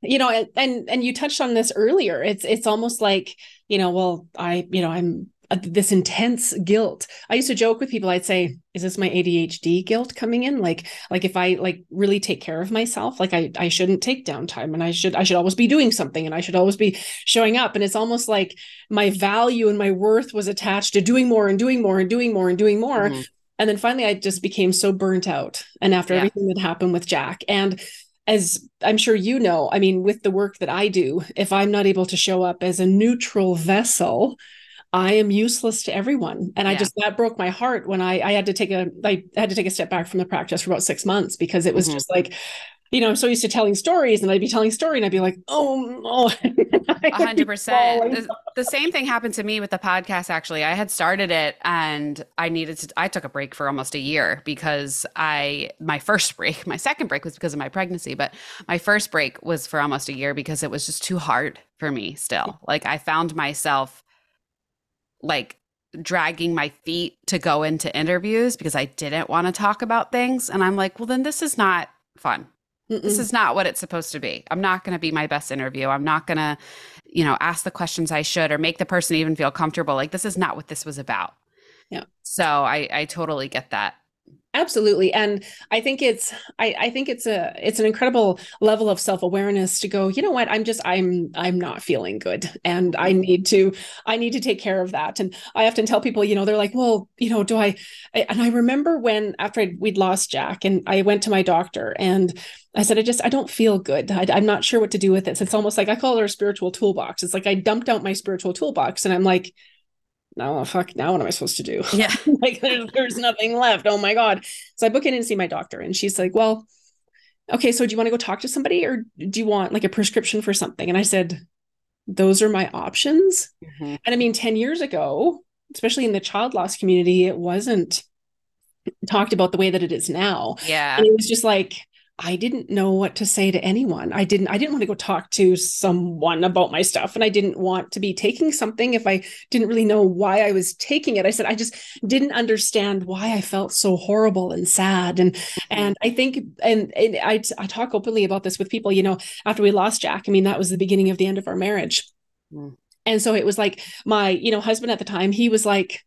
you know and and you touched on this earlier. It's it's almost like, you know, well, I, you know, I'm this intense guilt. I used to joke with people. I'd say, "Is this my ADHD guilt coming in? Like, like if I like really take care of myself, like I I shouldn't take downtime, and I should I should always be doing something, and I should always be showing up. And it's almost like my value and my worth was attached to doing more and doing more and doing more and doing more. Mm-hmm. And then finally, I just became so burnt out. And after yeah. everything that happened with Jack, and as I'm sure you know, I mean, with the work that I do, if I'm not able to show up as a neutral vessel I am useless to everyone. And yeah. I just that broke my heart when I I had to take a I had to take a step back from the practice for about six months because it was mm-hmm. just like you know, I'm so used to telling stories and I'd be telling a story and I'd be like, oh, oh. <laughs> A hundred percent. The same thing happened to me with the podcast. Actually, I had started it and I needed to, I took a break for almost a year because I, my first break, my second break was because of my pregnancy, but my first break was for almost a year because it was just too hard for me still. Like I found myself like dragging my feet to go into interviews because I didn't want to talk about things. And I'm like, well, then this is not fun. Mm-mm. This is not what it's supposed to be. I'm not going to be my best interview. I'm not going to, you know, ask the questions I should or make the person even feel comfortable. Like this is not what this was about. Yeah. So I I totally get that absolutely and i think it's I, I think it's a it's an incredible level of self-awareness to go you know what i'm just i'm i'm not feeling good and i mm-hmm. need to i need to take care of that and i often tell people you know they're like well you know do i, I and i remember when after I'd, we'd lost jack and i went to my doctor and I said, I just, I don't feel good. I, am not sure what to do with this. It's almost like I call it our spiritual toolbox. It's like I dumped out my spiritual toolbox and I'm like, now fuck now what am i supposed to do? <laughs> Yeah. <laughs> Like there's, there's nothing left. Oh my god. So i book in and see my doctor and she's like well okay so do you want to go talk to somebody or do you want like a prescription for something? And i said those are my options. Mm-hmm. and i mean 10 years ago especially in the child loss community it wasn't talked about the way that it is now. Yeah. And it was just like I didn't know what to say to anyone. I didn't I didn't want to go talk to someone about my stuff and I didn't want to be taking something if I didn't really know why I was taking it. I said I just didn't understand why I felt so horrible and sad and and I think and, and I I talk openly about this with people, you know, after we lost Jack, I mean that was the beginning of the end of our marriage. Mm. And so it was like my, you know, husband at the time, he was like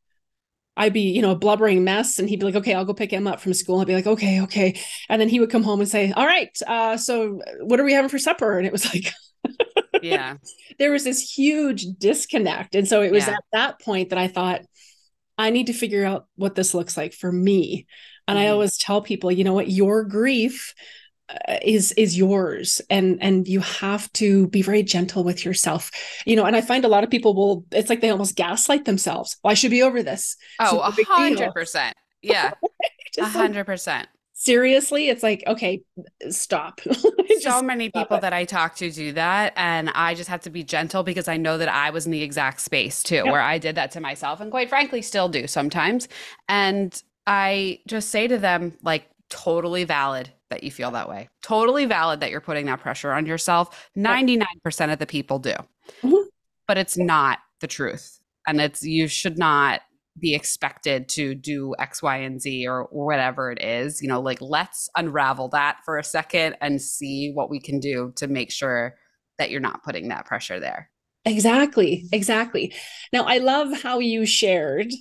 I'd be, you know, a blubbering mess. And he'd be like, okay, I'll go pick him up from school. I'd be like, okay, okay. And then he would come home and say, all right, uh, so what are we having for supper? And it was like, <laughs> yeah, there was this huge disconnect. And so it was yeah. at that point that I thought, I need to figure out what this looks like for me. And mm-hmm. I always tell people, you know what, your grief is is yours. And and you have to be very gentle with yourself. You know and i find a lot of people will it's like they almost gaslight themselves. Well i should be over this? Oh a hundred percent. Yeah. <laughs> A hundred percent. seriously it's like okay stop. <laughs> So many people that i talk to do that and i just have to be gentle because i know that i was in the exact space too yep. where i did that to myself and quite frankly still do sometimes. And i just say to them like totally valid that you feel that way. Totally valid that you're putting that pressure on yourself. 99% of the people do. Mm-hmm. But it's not the truth. And it's you should not be expected to do X, Y, and Z or, or whatever it is. You know, like let's unravel that for a second and see what we can do to make sure that you're not putting that pressure there. Exactly. Exactly. Now, I love how you shared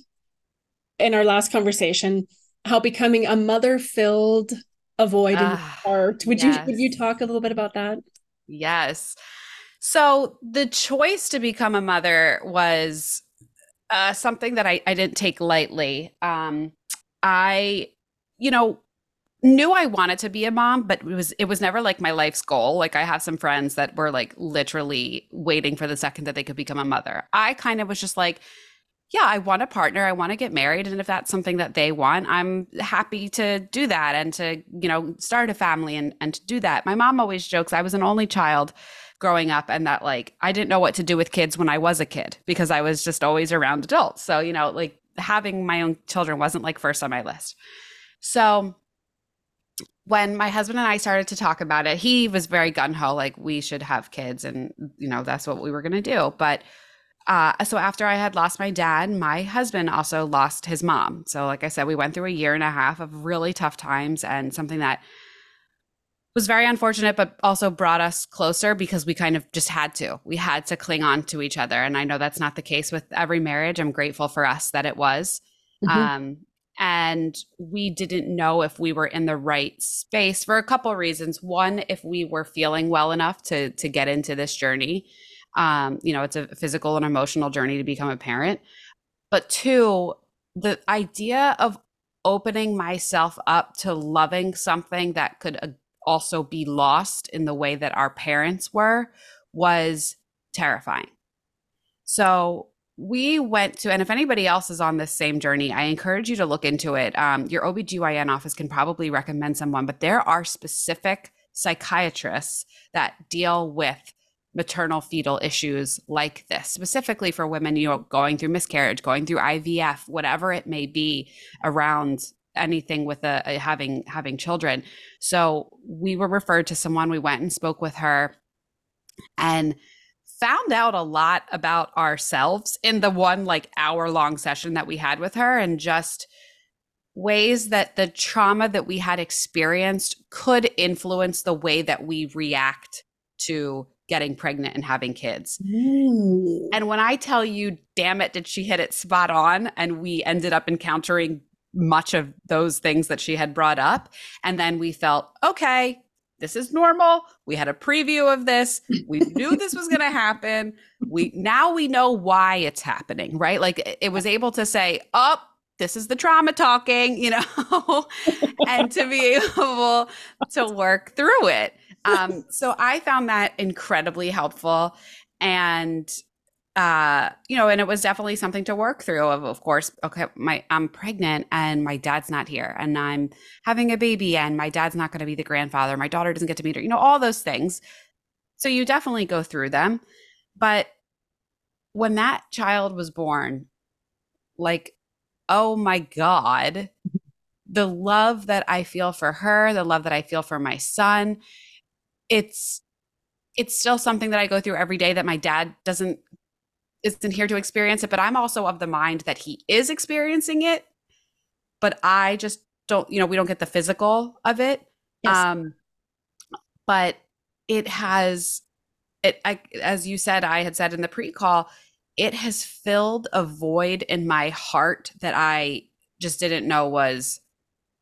in our last conversation how becoming a mother filled a void in uh, heart. Would yes. you would you talk a little bit about that? Yes. So the choice to become a mother was uh, something that I, I didn't take lightly. Um, I, you know, knew I wanted to be a mom, but it was it was never like my life's goal. Like I have some friends that were like literally waiting for the second that they could become a mother. I kind of was just like, yeah, I want a partner. I want to get married. And if that's something that they want, I'm happy to do that and to, you know, start a family and, and to do that. My mom always jokes I was an only child growing up and that like I didn't know what to do with kids when I was a kid because I was just always around adults. So, you know, like having my own children wasn't like first on my list. So when my husband and I started to talk about it, he was very gun ho, like we should have kids and, you know, that's what we were going to do. But uh, so after I had lost my dad, my husband also lost his mom. So, like I said, we went through a year and a half of really tough times and something that was very unfortunate, but also brought us closer because we kind of just had to. We had to cling on to each other. And I know that's not the case with every marriage. I'm grateful for us that it was. Mm-hmm. Um, and we didn't know if we were in the right space for a couple reasons. One, if we were feeling well enough to to get into this journey um, you know, it's a physical and emotional journey to become a parent. But two, the idea of opening myself up to loving something that could uh, also be lost in the way that our parents were was terrifying. So we went to, and if anybody else is on this same journey, I encourage you to look into it. Um, your OBGYN office can probably recommend someone, but there are specific psychiatrists that deal with maternal fetal issues like this specifically for women you know going through miscarriage going through IVF whatever it may be around anything with a, a, having having children. So we were referred to someone we went and spoke with her and found out a lot about ourselves in the one like hour long session that we had with her and just ways that the trauma that we had experienced could influence the way that we react to getting pregnant and having kids. Ooh. And when I tell you, damn it, did she hit it spot on? And we ended up encountering much of those things that she had brought up. And then we felt, okay, this is normal. We had a preview of this. We knew <laughs> this was going to happen. We now we know why it's happening, right? Like it was able to say, "Up, oh, this is the trauma talking," you know, <laughs> and to be able to work through it um, <laughs> so I found that incredibly helpful. And uh you know and it was definitely something to work through of of course okay my i'm pregnant and my dad's not here and i'm having a baby and my dad's not going to be the grandfather my daughter doesn't get to meet her you know all those things so you definitely go through them but when that child was born like oh my god the love that I feel for her, the love that I feel for my son, it's it's still something that I go through every day that my dad doesn't isn't here to experience it, but I'm also of the mind that he is experiencing it, but I just don't, you know, we don't get the physical of it. Yes. Um but it has it I, as you said I had said in the pre-call, it has filled a void in my heart that I just didn't know was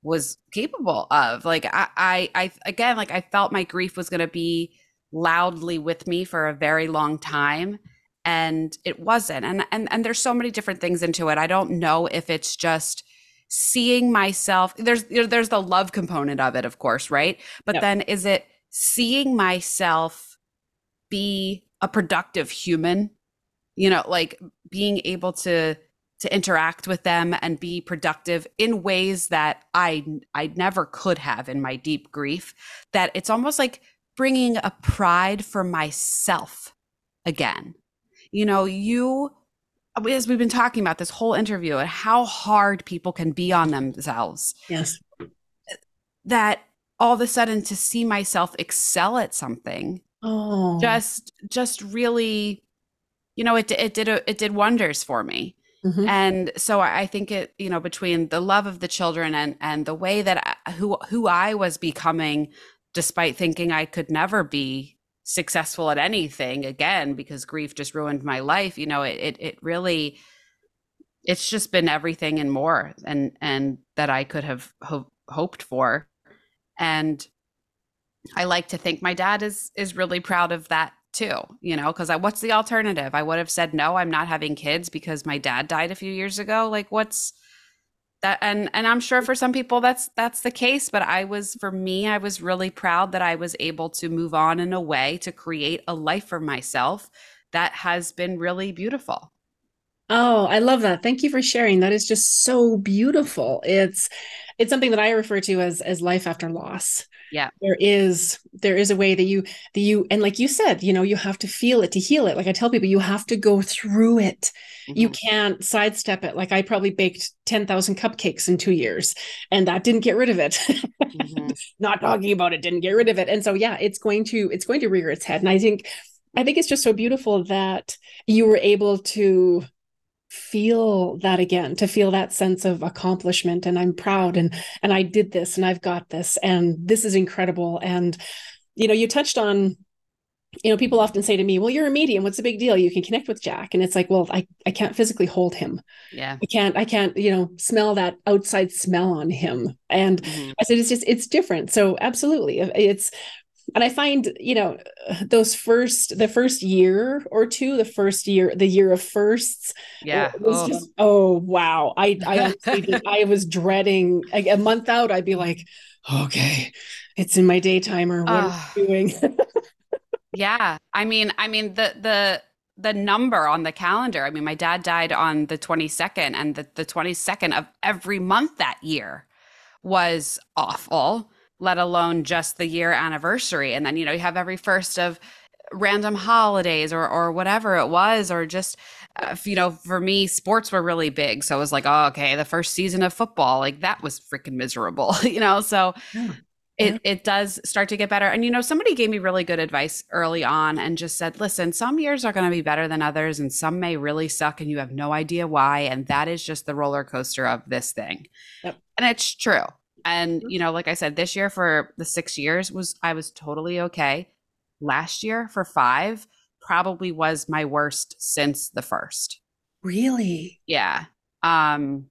was capable of. Like I I, I again like I felt my grief was going to be loudly with me for a very long time and it wasn't and and and there's so many different things into it. I don't know if it's just seeing myself there's there's the love component of it of course right? But then is it seeing myself be a productive human? You know like being able to to interact with them and be productive in ways that i i never could have in my deep grief that it's almost like bringing a pride for myself again. You know, you, as we've been talking about this whole interview and how hard people can be on themselves. Yes. That all of a sudden to see myself excel at something oh. just just really you know it it did a, it did wonders for me mm-hmm. and so I think it you know between the love of the children and and the way that I, who who I was becoming despite thinking I could never be successful at anything again because grief just ruined my life you know it it, it really it's just been everything and more and and that I could have ho- hoped for and I like to think my dad is is really proud of that too you know because I what's the alternative? I would have said no I'm not having kids because my dad died a few years ago. Like what's that and and i'm sure for some people that's that's the case but i was for me i was really proud that i was able to move on in a way to create a life for myself that has been really beautiful. Oh i love that. Thank you for sharing. That is just so beautiful. It's it's something that i refer to as as life after loss yeah. there is there is a way that you that you and like you said you know you have to feel it to heal it. Like i tell people you have to go through it. Mm-hmm. you can't sidestep it. Like i probably baked 10,000 cupcakes in 2 years and that didn't get rid of it. Mm-hmm. <laughs> not talking about it didn't get rid of it. And so yeah it's going to it's going to rear its head. And i think i think it's just so beautiful that you were able to feel that again to feel that sense of accomplishment and i'm proud and and i did this and i've got this and this is incredible and you know you touched on you know people often say to me well you're a medium what's the big deal? You can connect with jack and it's like well i i can't physically hold him. Yeah. I can't i can't you know smell that outside smell on him and mm-hmm. i said it's just it's different. So absolutely it's and i find you know those first the first year or two the first year the year of firsts yeah. was oh. just oh wow. I i <laughs> i was dreading a, a, month out i'd be like okay it's in my day timer what uh, am i doing? Yeah. I mean i mean the the the number on the calendar i mean my dad died on the 22nd and the, the 22nd of every month that year was awful let alone just the year anniversary. And then, you know, you have every first of random holidays or or whatever it was or just uh, you know for me sports were really big so it was like oh okay the first season of football like that was freaking miserable <laughs> you know so yeah. it it does start to get better and you know somebody gave me really good advice early on and just said listen some years are going to be better than others and some may really suck and you have no idea why and that is just the roller coaster of this thing yep. and it's true and, mm-hmm. you know, like I said, this year for the six years was, I was totally okay. Last year for five probably was my worst since the first. Really? Yeah. Um,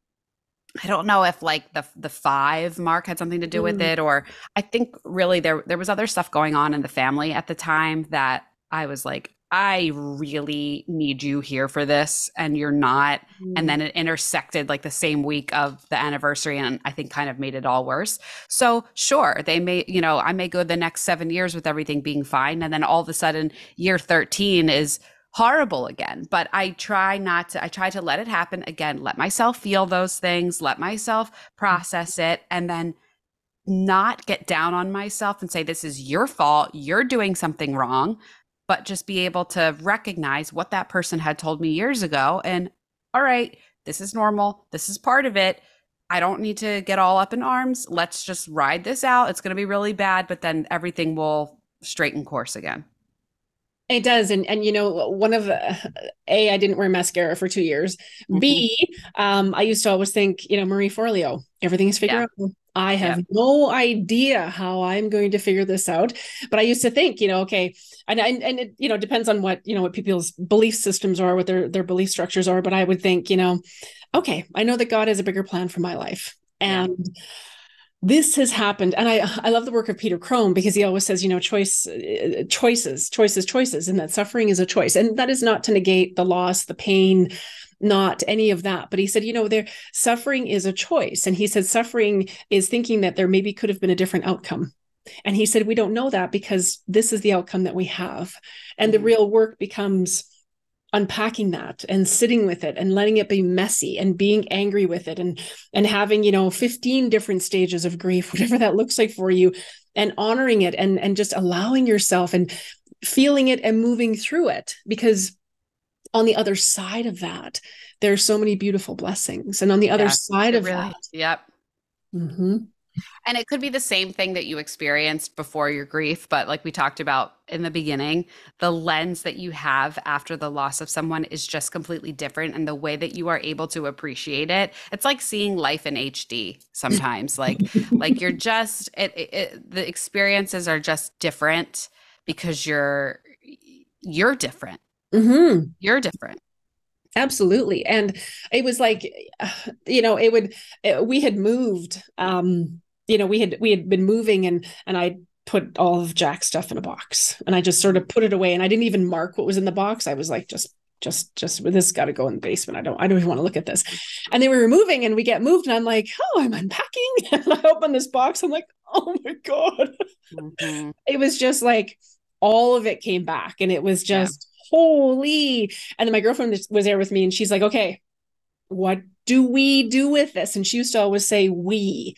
I don't know if like the the five mark had something to do mm. with it, or I think really there there was other stuff going on in the family at the time that I was like, I really need you here for this and you're not. Mm. And then it intersected like the same week of the anniversary and I think kind of made it all worse. So, sure, they may, you know, I may go the next seven years with everything being fine. And then all of a sudden, year 13 is horrible again. But I try not to, I try to let it happen again, let myself feel those things, let myself process it, and then not get down on myself and say, this is your fault. You're doing something wrong but just be able to recognize what that person had told me years ago and all right this is normal this is part of it I don't need to get all up in arms. Let's just ride this out. It's going to be really bad, but then everything will straighten course again. It does, and and you know, one of uh, a I didn't wear mascara for two years. Mm-hmm. B, um, I used to always think, you know, Marie Forleo, everything's figured yeah. out. I have yeah. no idea how I'm going to figure this out, but I used to think, you know, okay, and and, and it you know depends on what you know what people's belief systems are, what their their belief structures are. But I would think, you know, okay, I know that God has a bigger plan for my life, and. Yeah this has happened and i i love the work of peter crone because he always says you know choice uh, choices choices choices and that suffering is a choice. And that is not to negate the loss the pain not any of that. But he said you know there suffering is a choice. And he said suffering is thinking that there maybe could have been a different outcome. And he said we don't know that because this is the outcome that we have. And mm-hmm. the real work becomes unpacking that and sitting with it and letting it be messy and being angry with it and and having you know 15 different stages of grief <laughs> whatever that looks like for you and honoring it and and just allowing yourself and feeling it and moving through it. Because on the other side of that there's so many beautiful blessings. And on the other side of really, that yep. Mm-hmm, and it could be the same thing that you experienced before your grief, but like we talked about in the beginning, the lens that you have after the loss of someone is just completely different. And the way that you are able to appreciate it, it's like seeing life in HD sometimes. like, <laughs> like you're just, it, it, it, the experiences are just different because you're, you're different. Mm-hmm. You're different absolutely and it was like you know it would we had moved um you know we had we had been moving and and i put all of jack's stuff in a box and i just sort of put it away and i didn't even mark what was in the box. I was like just just just this got to go in the basement. I don't i don't even want to look at this. And they were moving and we get moved and i'm like oh i'm unpacking. <laughs> And i open this box. I'm like oh my god. Mm-hmm. <laughs> it was just like all of it came back and it was just yeah. holy. And then my girlfriend was there with me and she's like okay what do we do with this? And she used to always say we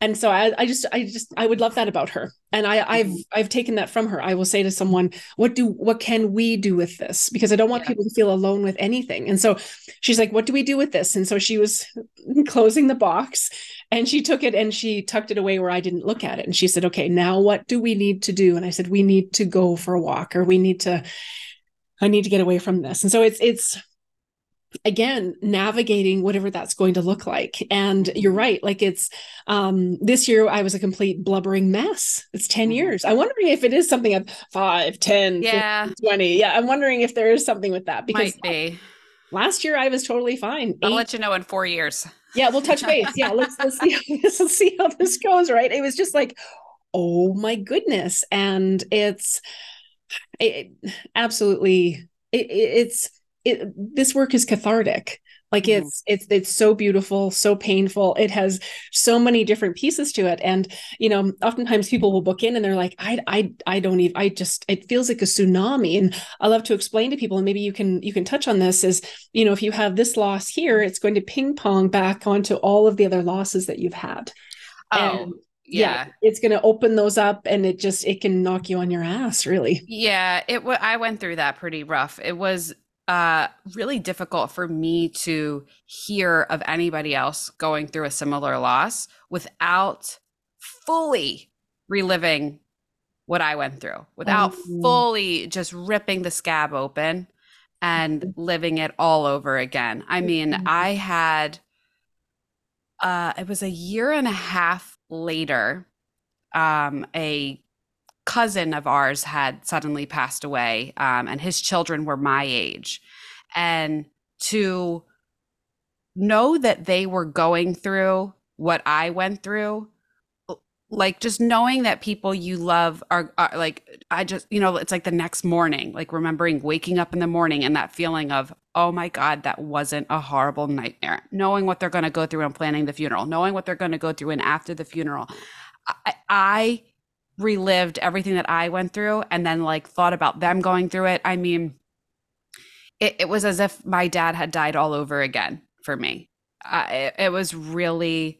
and so I, I just i just i would love that about her. And i i've mm-hmm. i've taken that from her. I will say to someone what do what can we do with this? Because i don't want yeah. people to feel alone with anything. And so she's like what do we do with this? And so she was <laughs> closing the box and she took it and she tucked it away where i didn't look at it. And she said okay now what do we need to do? And i said we need to go for a walk or we need to i need to get away from this. And so it's it's again navigating whatever that's going to look like. And you're right like it's um this year i was a complete blubbering mess. It's 10 mm-hmm. years. I'm wondering if it is something of 5 10 yeah. 15, 20 yeah i'm wondering if there is something with that because Might be. last year i was totally fine. I'll let you know in four years. Yeah we'll touch base. Yeah let's <laughs> let's see how this let's see how this goes right? It was just like oh my goodness. And it's it, absolutely it, it's it, this work is cathartic like mm-hmm. it's it's it's so beautiful so painful it has so many different pieces to it and you know oftentimes people will book in and they're like i i i don't even i just it feels like a tsunami and i love to explain to people and maybe you can you can touch on this is you know if you have this loss here it's going to ping pong back onto all of the other losses that you've had oh and, yeah. yeah. it's going to open those up and it just it can knock you on your ass really yeah it w- i went through that pretty rough it was uh, really difficult for me to hear of anybody else going through a similar loss without fully reliving what I went through, without mm-hmm. fully just ripping the scab open and mm-hmm. living it all over again. I mean, mm-hmm. I had uh it was a year and a half later um a cousin of ours had suddenly passed away, um, and his children were my age. And to know that they were going through what I went through, like just knowing that people you love are, are, like, I just, you know, it's like the next morning, like remembering waking up in the morning and that feeling of, oh my God, that wasn't a horrible nightmare. Knowing what they're going to go through and planning the funeral, knowing what they're going to go through and after the funeral. I, I relived everything that I went through and then like thought about them going through it. I mean, it, it was as if my dad had died all over again for me. Uh, it, it was really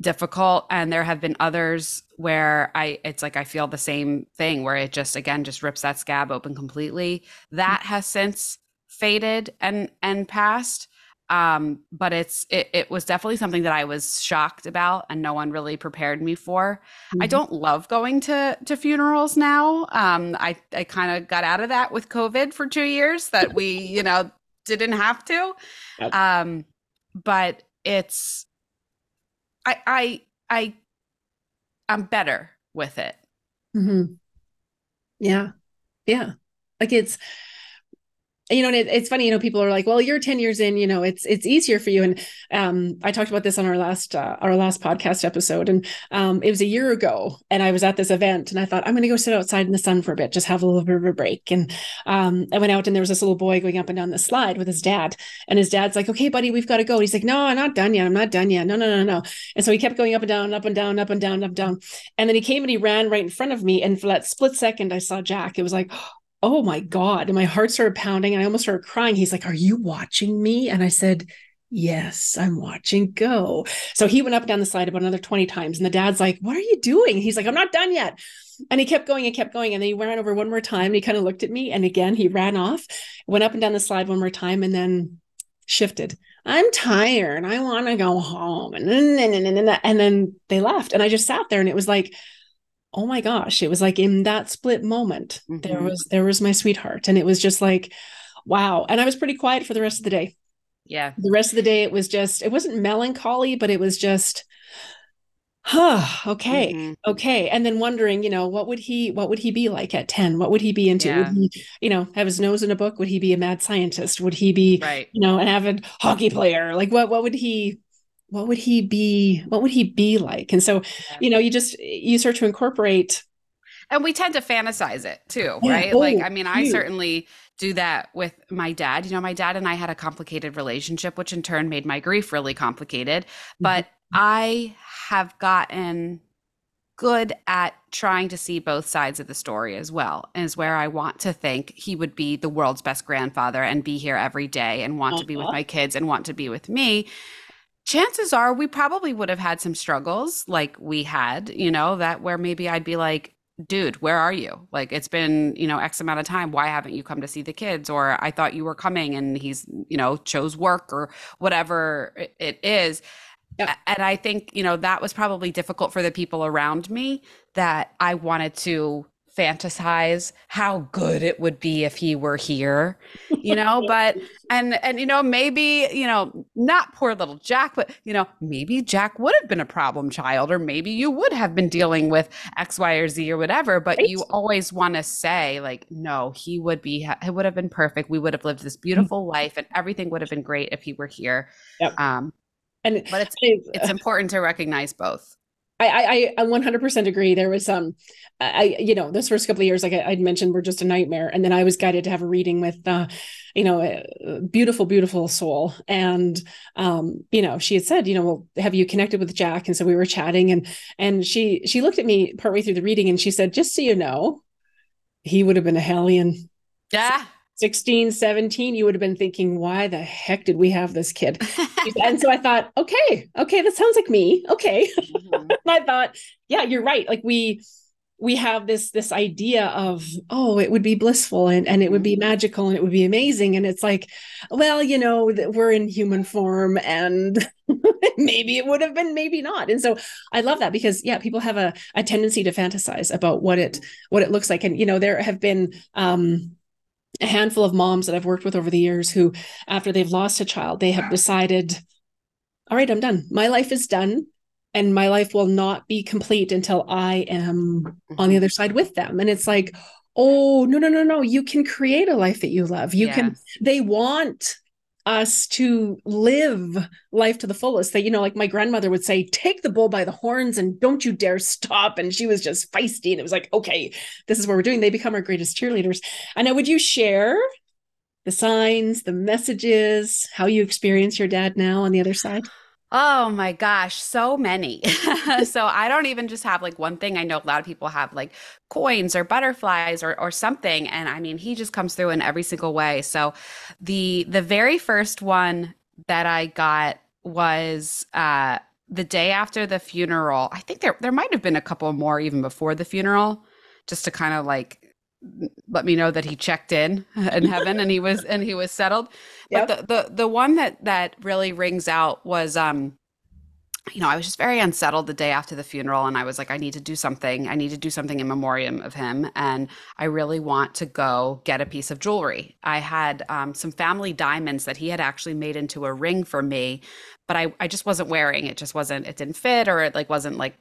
difficult and there have been others where i it's like i feel the same thing where it just again just rips that scab open completely that has since faded and and passed um, but it's it, it was definitely something that I was shocked about, and no one really prepared me for. Mm-hmm. I don't love going to to funerals now. Um, I I kind of got out of that with COVID for two years. That we you know didn't have to. Yep. Um, but it's I I I I'm better with it. Mm-hmm. Yeah, yeah. Like it's you know, and it, it's funny, you know, people are like, well, you're 10 years in, you know, it's, it's easier for you. And, um, I talked about this on our last, uh, our last podcast episode. And, um, it was a year ago and I was at this event and I thought, I'm going to go sit outside in the sun for a bit, just have a little bit of a break. And, um, I went out and there was this little boy going up and down the slide with his dad and his dad's like, okay, buddy, we've got to go. And he's like, no, I'm not done yet. I'm not done yet. No, no, no, no. And so he kept going up and down, up and down, up and down, up and down. And then he came and he ran right in front of me. And for that split second, I saw Jack. It was like, oh my God. And my heart started pounding and I almost started crying. He's like, Are you watching me? And I said, Yes, I'm watching go. So he went up and down the slide about another 20 times. And the dad's like, What are you doing? He's like, I'm not done yet. And he kept going and kept going. And then he ran over one more time and he kind of looked at me. And again, he ran off, went up and down the slide one more time, and then shifted. I'm tired. I want to go home. And then, and then they left. And I just sat there and it was like, oh my gosh it was like in that split moment mm-hmm. there was there was my sweetheart and it was just like wow and i was pretty quiet for the rest of the day yeah the rest of the day it was just it wasn't melancholy but it was just huh <sighs> okay mm-hmm. okay and then wondering you know what would he what would he be like at 10 what would he be into yeah. would he you know have his nose in a book would he be a mad scientist would he be right. you know an avid hockey player like what what would he what would he be what would he be like and so you know you just you start to incorporate and we tend to fantasize it too yeah. right oh, like i mean i certainly do that with my dad you know my dad and i had a complicated relationship which in turn made my grief really complicated but mm-hmm. i have gotten good at trying to see both sides of the story as well is where i want to think he would be the world's best grandfather and be here every day and want uh-huh. to be with uh-huh. my kids and want to be with me chances are we probably would have had some struggles like we had, you know, that where maybe I'd be like, dude, where are you? Like it's been, you know, X amount of time. Why haven't you come to see the kids? Or I thought you were coming and he's, you know, chose work or whatever it is. Yep. And I think, you know, that was probably difficult for the people around me that I wanted to fantasize how good it would be if he were here you <laughs> know but and and you know maybe you know not poor little jack but you know maybe jack would have been a problem child or maybe you would have been dealing with x y or z or whatever but right. you always want to say like no he would be it would have been perfect we would have lived this mm-hmm. beautiful mm-hmm. life and everything would have been great if he were here yep. um and but it's it's important to recognize both I, I, I 100% agree. There was um, I, you know, those first couple of years, like I, would mentioned, were just a nightmare. And then I was guided to have a reading with, uh, you know, a beautiful, beautiful soul. And, um, you know, she had said, you know, well, have you connected with Jack? And so we were chatting and, and she, she looked at me partway through the reading and she said, just so you know, he would have been a hellion. Yeah. 16, 17, you would have been thinking, why the heck did we have this kid? <laughs> and so I thought, okay, okay, that sounds like me. Okay. Mm-hmm. <laughs> I thought, yeah, you're right. Like we, we have this this idea of oh it would be blissful and, and it would be mm-hmm. magical and it would be amazing and it's like well you know that we're in human form and <laughs> maybe it would have been maybe not and so i love that because yeah people have a, a tendency to fantasize about what it what it looks like and you know there have been um a handful of moms that I've worked with over the years who, after they've lost a child, they have decided, all right, I'm done. My life is done. And my life will not be complete until I am on the mm-hmm. other side with them. And it's like, oh, no, no, no, no. You can create a life that you love. You yes. can, they want us to live life to the fullest. That you know like my grandmother would say take the bull by the horns and don't you dare stop. And she was just feisty and it was like okay this is what we're doing. They become our greatest cheerleaders. And now would you share the signs the messages how you experience your dad now on the other side Oh my gosh, so many. <laughs> so I don't even just have like one thing. I know a lot of people have like coins or butterflies or or something and I mean he just comes through in every single way. So the the very first one that I got was uh the day after the funeral. I think there there might have been a couple more even before the funeral just to kind of like let me know that he checked in <laughs> in heaven and he was and he was settled. But the, the the one that that really rings out was um you know, I was just very unsettled the day after the funeral, and I was like, I need to do something. I need to do something in memoriam of him, and I really want to go get a piece of jewelry. I had um, some family diamonds that he had actually made into a ring for me, but I, I just wasn't wearing it. Just wasn't. It didn't fit, or it like wasn't like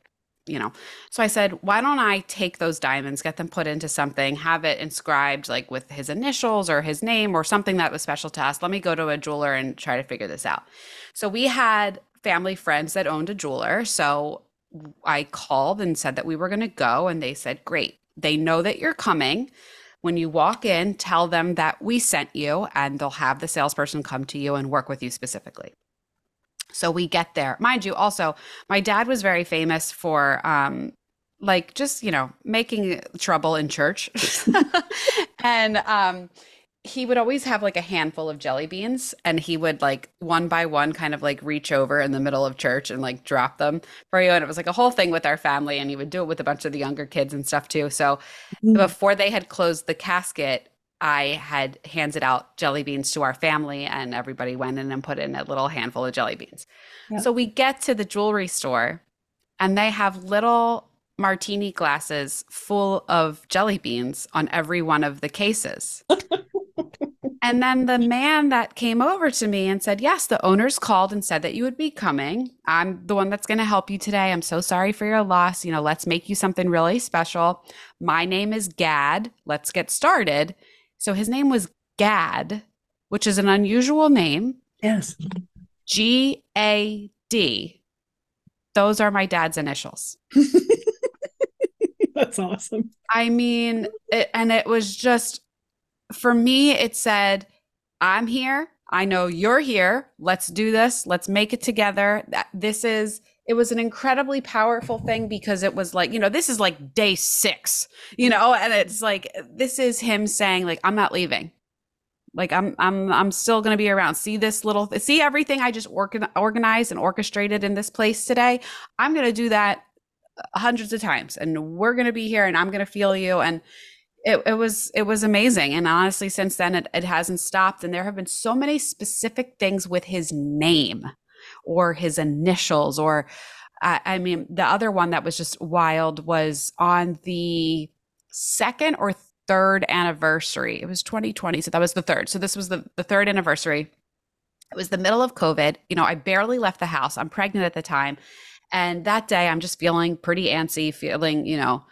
you know. So I said, why don't I take those diamonds, get them put into something, have it inscribed like with his initials or his name or something that was special to us. Let me go to a jeweler and try to figure this out. So we had family friends that owned a jeweler. So I called and said that we were going to go, and they said, Great. They know that you're coming. When you walk in, tell them that we sent you, and they'll have the salesperson come to you and work with you specifically. So we get there. Mind you, also, my dad was very famous for um, like just, you know, making trouble in church. <laughs> and um, he would always have like a handful of jelly beans and he would like one by one kind of like reach over in the middle of church and like drop them for you and it was like a whole thing with our family and he would do it with a bunch of the younger kids and stuff too so mm-hmm. before they had closed the casket i had handed out jelly beans to our family and everybody went in and put in a little handful of jelly beans yep. so we get to the jewelry store and they have little martini glasses full of jelly beans on every one of the cases <laughs> and then the man that came over to me and said, Yes, the owners called and said that you would be coming. I'm the one that's going to help you today. I'm so sorry for your loss. You know, let's make you something really special. My name is Gad. Let's get started. So his name was Gad, which is an unusual name. Yes. G A D. Those are my dad's initials. <laughs> That's awesome. I mean, it, and it was just for me, it said, I'm here. I know you're here. Let's do this. Let's make it together. This is, it was an incredibly powerful thing because it was like, you know, this is like day six, you know, and it's like, this is him saying, like, I'm not leaving. Like I'm, I'm, I'm still going to be around. See this little, see everything I just organ- organized and orchestrated in this place today. I'm going to do that uh, hundreds of times, and we're going to be here, and I'm going to feel you. And it, it was it was amazing and honestly since then it, it hasn't stopped and there have been so many specific things with his name or his initials or I, mean the other one that was just wild was on the second or third anniversary it was 2020 so that was the third so this was the, the third anniversary it was the middle of covid you know i barely left the house i'm pregnant at the time and that day i'm just feeling pretty antsy feeling you know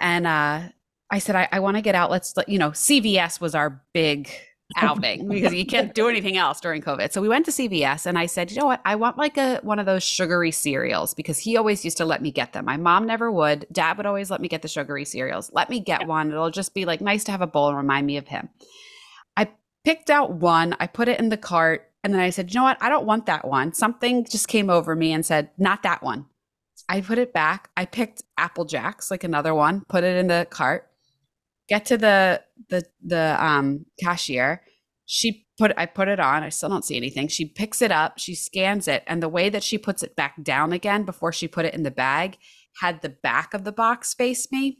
and uh I said, I, I want to get out. Let's, you know, CVS was our big outing because you can't do anything else during COVID. So we went to CVS and I said, you know what? I want like a one of those sugary cereals because he always used to let me get them. My mom never would. Dad would always let me get the sugary cereals. Let me get yeah. one. It'll just be like nice to have a bowl and remind me of him. I picked out one. I put it in the cart and then I said, you know what? I don't want that one. Something just came over me and said, not that one. I put it back. I picked Apple Jacks, like another one, put it in the cart get to the the the um cashier. She put i put it on. I still don't see anything. She picks it up. She scans it. And the way that she puts it back down again before she put it in the bag had the back of the box face me.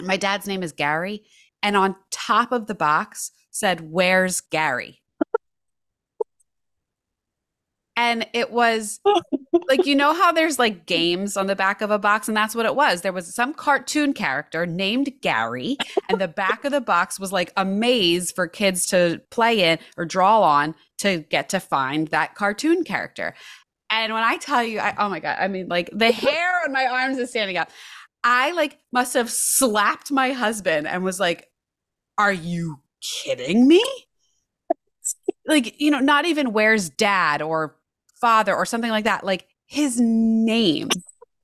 My dad's name is gary. And on top of the box said where's gary and it was like you know how there's like games on the back of a box? And that's what it was. There was some cartoon character named gary and the back of the box was like a maze for kids to play in or draw on to get to find that cartoon character. And when i tell you I, oh my god i mean like the hair on my arms is standing up. I like must have slapped my husband and was like are you kidding me? Like you know not even where's dad or father or something like that. Like his name.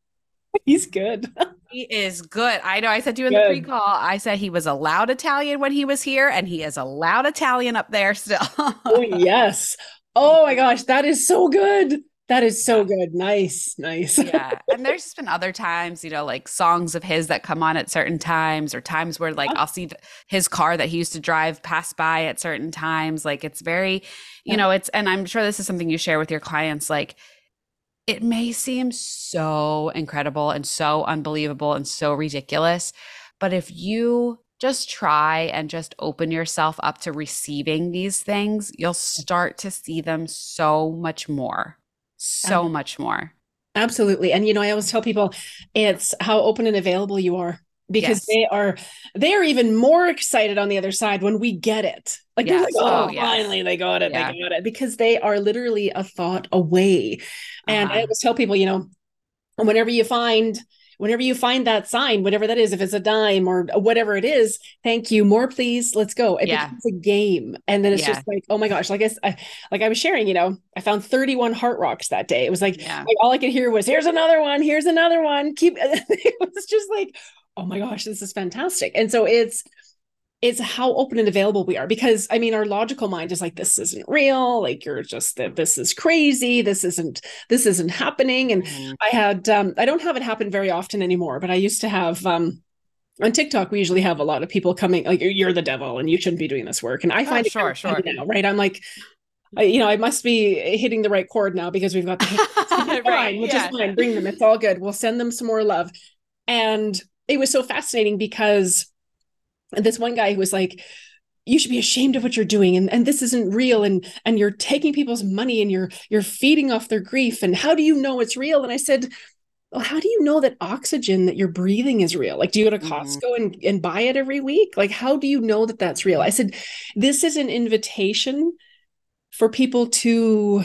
<laughs> He's good. <laughs> he is good. I know. I said to you in good. the pre-call, I said he was a loud Italian when he was here, and he is a loud Italian up there still. <laughs> oh yes. Oh my gosh, that is so good. That is so good. Nice, nice. <laughs> yeah. And there's been other times, you know, like songs of his that come on at certain times, or times where like I'll see his car that he used to drive pass by at certain times. Like it's very, you know, it's, and I'm sure this is something you share with your clients. Like it may seem so incredible and so unbelievable and so ridiculous. But if you just try and just open yourself up to receiving these things, you'll start to see them so much more. So much more. Absolutely. And you know, I always tell people it's how open and available you are because yes. they are they are even more excited on the other side when we get it. Like yes. like, oh, oh yes. finally they got it, yeah. they got it. Because they are literally a thought away. And uh-huh. I always tell people, you know, whenever you find whenever you find that sign, whatever that is, if it's a dime or whatever it is, thank you, more please, let's go. It yeah. becomes a game, and then it's yeah. just like, oh my gosh, like I, I, like I was sharing, you know, I found 31 heart rocks that day. It was like, yeah. like all I could hear was, here's another one, here's another one. Keep. <laughs> it was just like, oh my gosh, this is fantastic, and so it's it's how open and available we are because i mean our logical mind is like this isn't real like you're just that this is crazy this isn't this isn't happening and mm-hmm. i had um i don't have it happen very often anymore but i used to have um on TikTok, we usually have a lot of people coming like you're the devil and you shouldn't be doing this work. And I oh, find oh, it sure, sure. now, right? I'm like, I, you know, I must be hitting the right chord now because we've got the <laughs> fine, right, which yeah. is fine. Bring them. It's all good. We'll send them some more love. And it was so fascinating because and this one guy who was like you should be ashamed of what you're doing and, and this isn't real and and you're taking people's money and you're you're feeding off their grief and how do you know it's real and i said well how do you know that oxygen that you're breathing is real like do you go to mm-hmm. costco mm-hmm. and, and buy it every week like how do you know that that's real i said this is an invitation for people to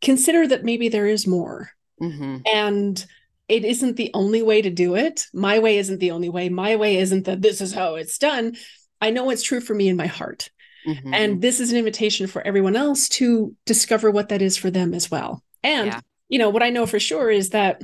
consider that maybe there is more mm-hmm. and it isn't the only way to do it. My way isn't the only way. My way isn't that this is how it's done. I know it's true for me in my heart. Mm-hmm. And this is an invitation for everyone else to discover what that is for them as well. And, yeah. you know, what I know for sure is that,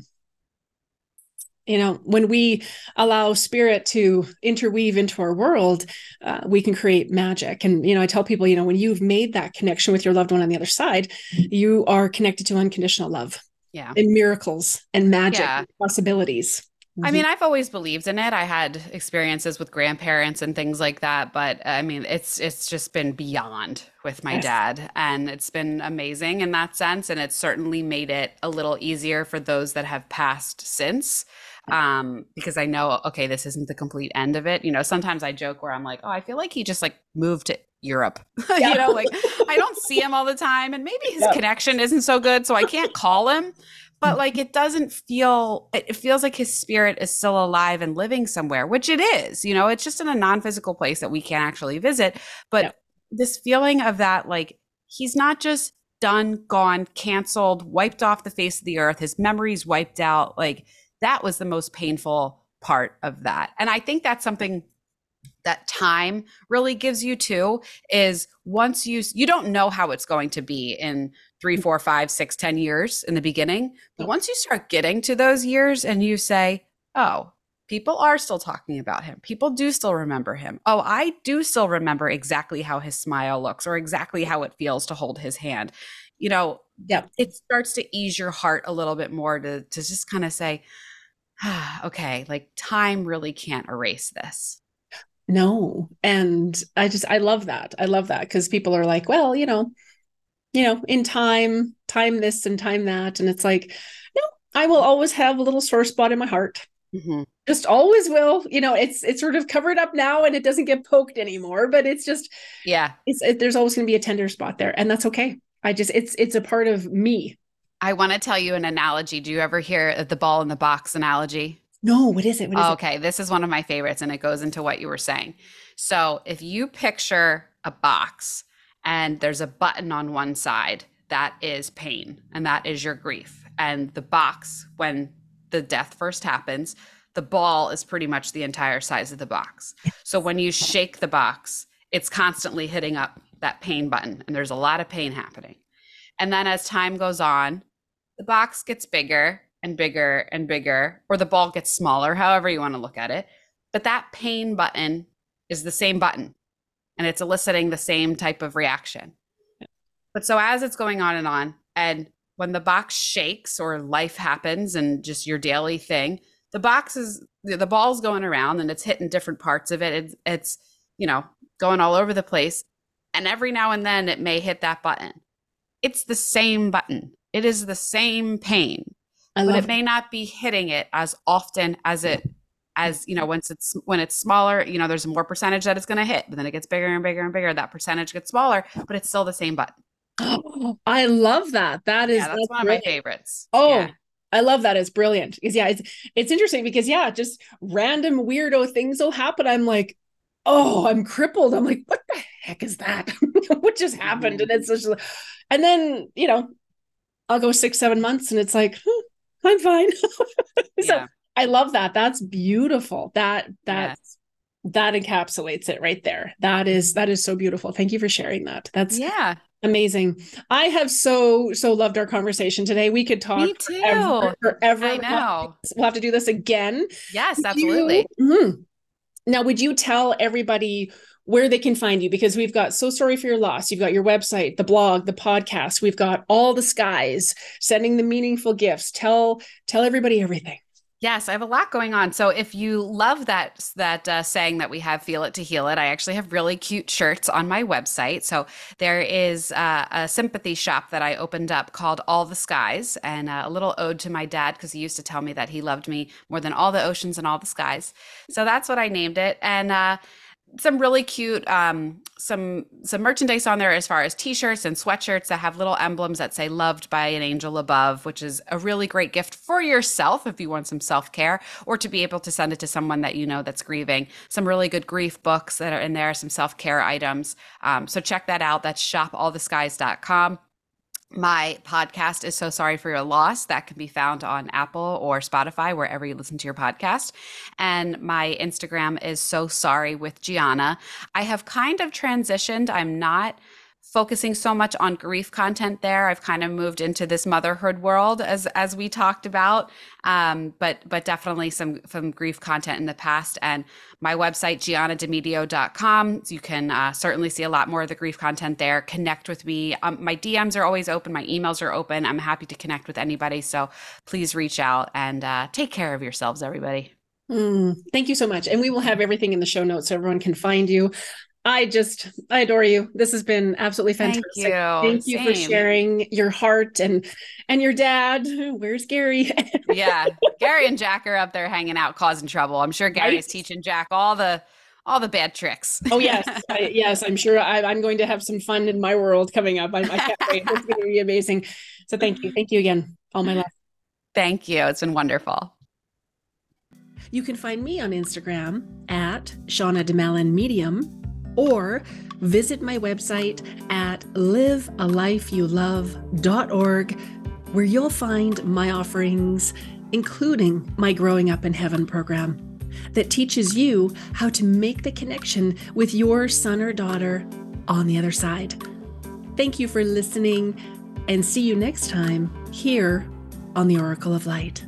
you know, when we allow spirit to interweave into our world, uh, we can create magic. And, you know, I tell people, you know, when you've made that connection with your loved one on the other side, you are connected to unconditional love yeah and miracles and magic yeah. and possibilities I mean, I've always believed in it. I had experiences with grandparents and things like that, but I mean, it's it's just been beyond with my yes. dad, and it's been amazing in that sense. And it's certainly made it a little easier for those that have passed since, um, because I know, okay, this isn't the complete end of it. You know, sometimes I joke where I'm like, oh, I feel like he just like moved to Europe. <laughs> <laughs> Yeah. you know, like I don't see him all the time and maybe his yeah. connection isn't so good so I can't call him, but like it doesn't feel it feels like his spirit is still alive and living somewhere, which it is. You know, it's just in a non-physical place that we can't actually visit, but yeah. this feeling of that like he's not just done, gone, canceled, wiped off the face of the earth, his memories wiped out, like that was the most painful part of that. And I think that's something that time really gives you too is once you you don't know how it's going to be in three four five six ten years in the beginning but once you start getting to those years and you say oh people are still talking about him. People do still remember him. Oh i do still remember exactly how his smile looks or exactly how it feels to hold his hand. You know yeah it starts to ease your heart a little bit more to to just kind of say ah, okay like time really can't erase this no. And i just i love that. I love that because people are like well you know you know in time time this and time that. And it's like no i will always have a little sore spot in my heart. Mm-hmm. just always will. You know it's it's sort of covered up now and it doesn't get poked anymore but it's just yeah. it's it, there's always going to be a tender spot there and that's okay. I just it's it's a part of me. I want to tell you an analogy. Do you ever hear the ball in the box analogy no, what is it? What is okay, it? this is one of my favorites and it goes into what you were saying. So, if you picture a box and there's a button on one side, that is pain and that is your grief. And the box, when the death first happens, the ball is pretty much the entire size of the box. So, when you shake the box, it's constantly hitting up that pain button and there's a lot of pain happening. And then as time goes on, the box gets bigger and bigger and bigger, or the ball gets smaller, however you want to look at it. But that pain button is the same button and it's eliciting the same type of reaction. But so as it's going on and on, and when the box shakes or life happens and just your daily thing, the box is the ball's going around and it's hitting different parts of it. It's, it's you know going all over the place, and every now and then it may hit that button. It's the same button. It is the same pain but it may not be hitting it as often as it as you know once it's when it's smaller you know there's more percentage that it's going to hit but then it gets bigger and bigger and bigger that percentage gets smaller but it's still the same button <gasps> I love that. That is yeah, that's, that's one brilliant. of my favorites Oh, yeah. I love that. It's brilliant. Because yeah, it's it's interesting because yeah, just random weirdo things will happen. I'm like, oh, I'm crippled. I'm like, what the heck is that? <laughs> what just happened? And it's just, and then you know, I'll go six, seven months, and it's like, hmm, I'm fine. <laughs> so Yeah. I love that. That's beautiful. That that Yes. that encapsulates it right there. That is that is so beautiful. Thank you for sharing that. That's yeah Amazing. I have so so loved our conversation today. We could talk me too forever. forever. i know We'll have to do this again. yes absolutely you- Mhm. Now, would you tell everybody where they can find you? Because we've got So Sorry for Your Loss. You've got your website, the blog, the podcast. We've got all the skies, sending the meaningful gifts. Tell tell everybody everything. Yes, I have a lot going on. So if you love that that uh, saying that we have "Feel it to heal it," I actually have really cute shirts on my website. So there is uh, a sympathy shop that I opened up called All the Skies, and uh, a little ode to my dad because he used to tell me that he loved me more than all the oceans and all the skies. So that's what I named it, and uh, some really cute um, some some merchandise on there as far as t-shirts and sweatshirts that have little emblems that say loved by an angel above which is a really great gift for yourself if you want some self-care or to be able to send it to someone that you know that's grieving. Some really good grief books that are in there some self-care items. Um, so check that out. That's shopalltheskies.com my podcast is So Sorry for Your Loss. That can be found on Apple or Spotify, wherever you listen to your podcast. And my Instagram is So Sorry with Gianna. I have kind of transitioned. I'm not focusing so much on grief content there. I've kind of moved into this motherhood world as as we talked about. Um, but but definitely some some grief content in the past. And my website, giannademedio.com. You can uh, certainly see a lot more of the grief content there. Connect with me. Um, my DMs are always open. My emails are open. I'm happy to connect with anybody. So please reach out and uh, take care of yourselves, everybody. Mm, thank you so much. And we will have everything in the show notes so everyone can find you. I just, I adore you. This has been absolutely fantastic. Thank you. Thank you for sharing your heart and and your dad. <laughs> Where's Gary? <laughs> yeah, Gary and Jack are up there hanging out, causing trouble. I'm sure Gary is Right. teaching Jack all the all the bad tricks. oh yes, <laughs> I, yes. I'm sure I, I'm going to have some fun in my world coming up. I, I can't wait. It's going to be amazing. So thank you, thank you again. All my love. Thank you. It's been wonderful. You can find me on Instagram at Shauna DeMalin Medium or visit my website at livealifeyoulove.org where you'll find my offerings, including my Growing Up in Heaven program that teaches you how to make the connection with your son or daughter on the other side. Thank you for listening and see you next time here on the Oracle of Light.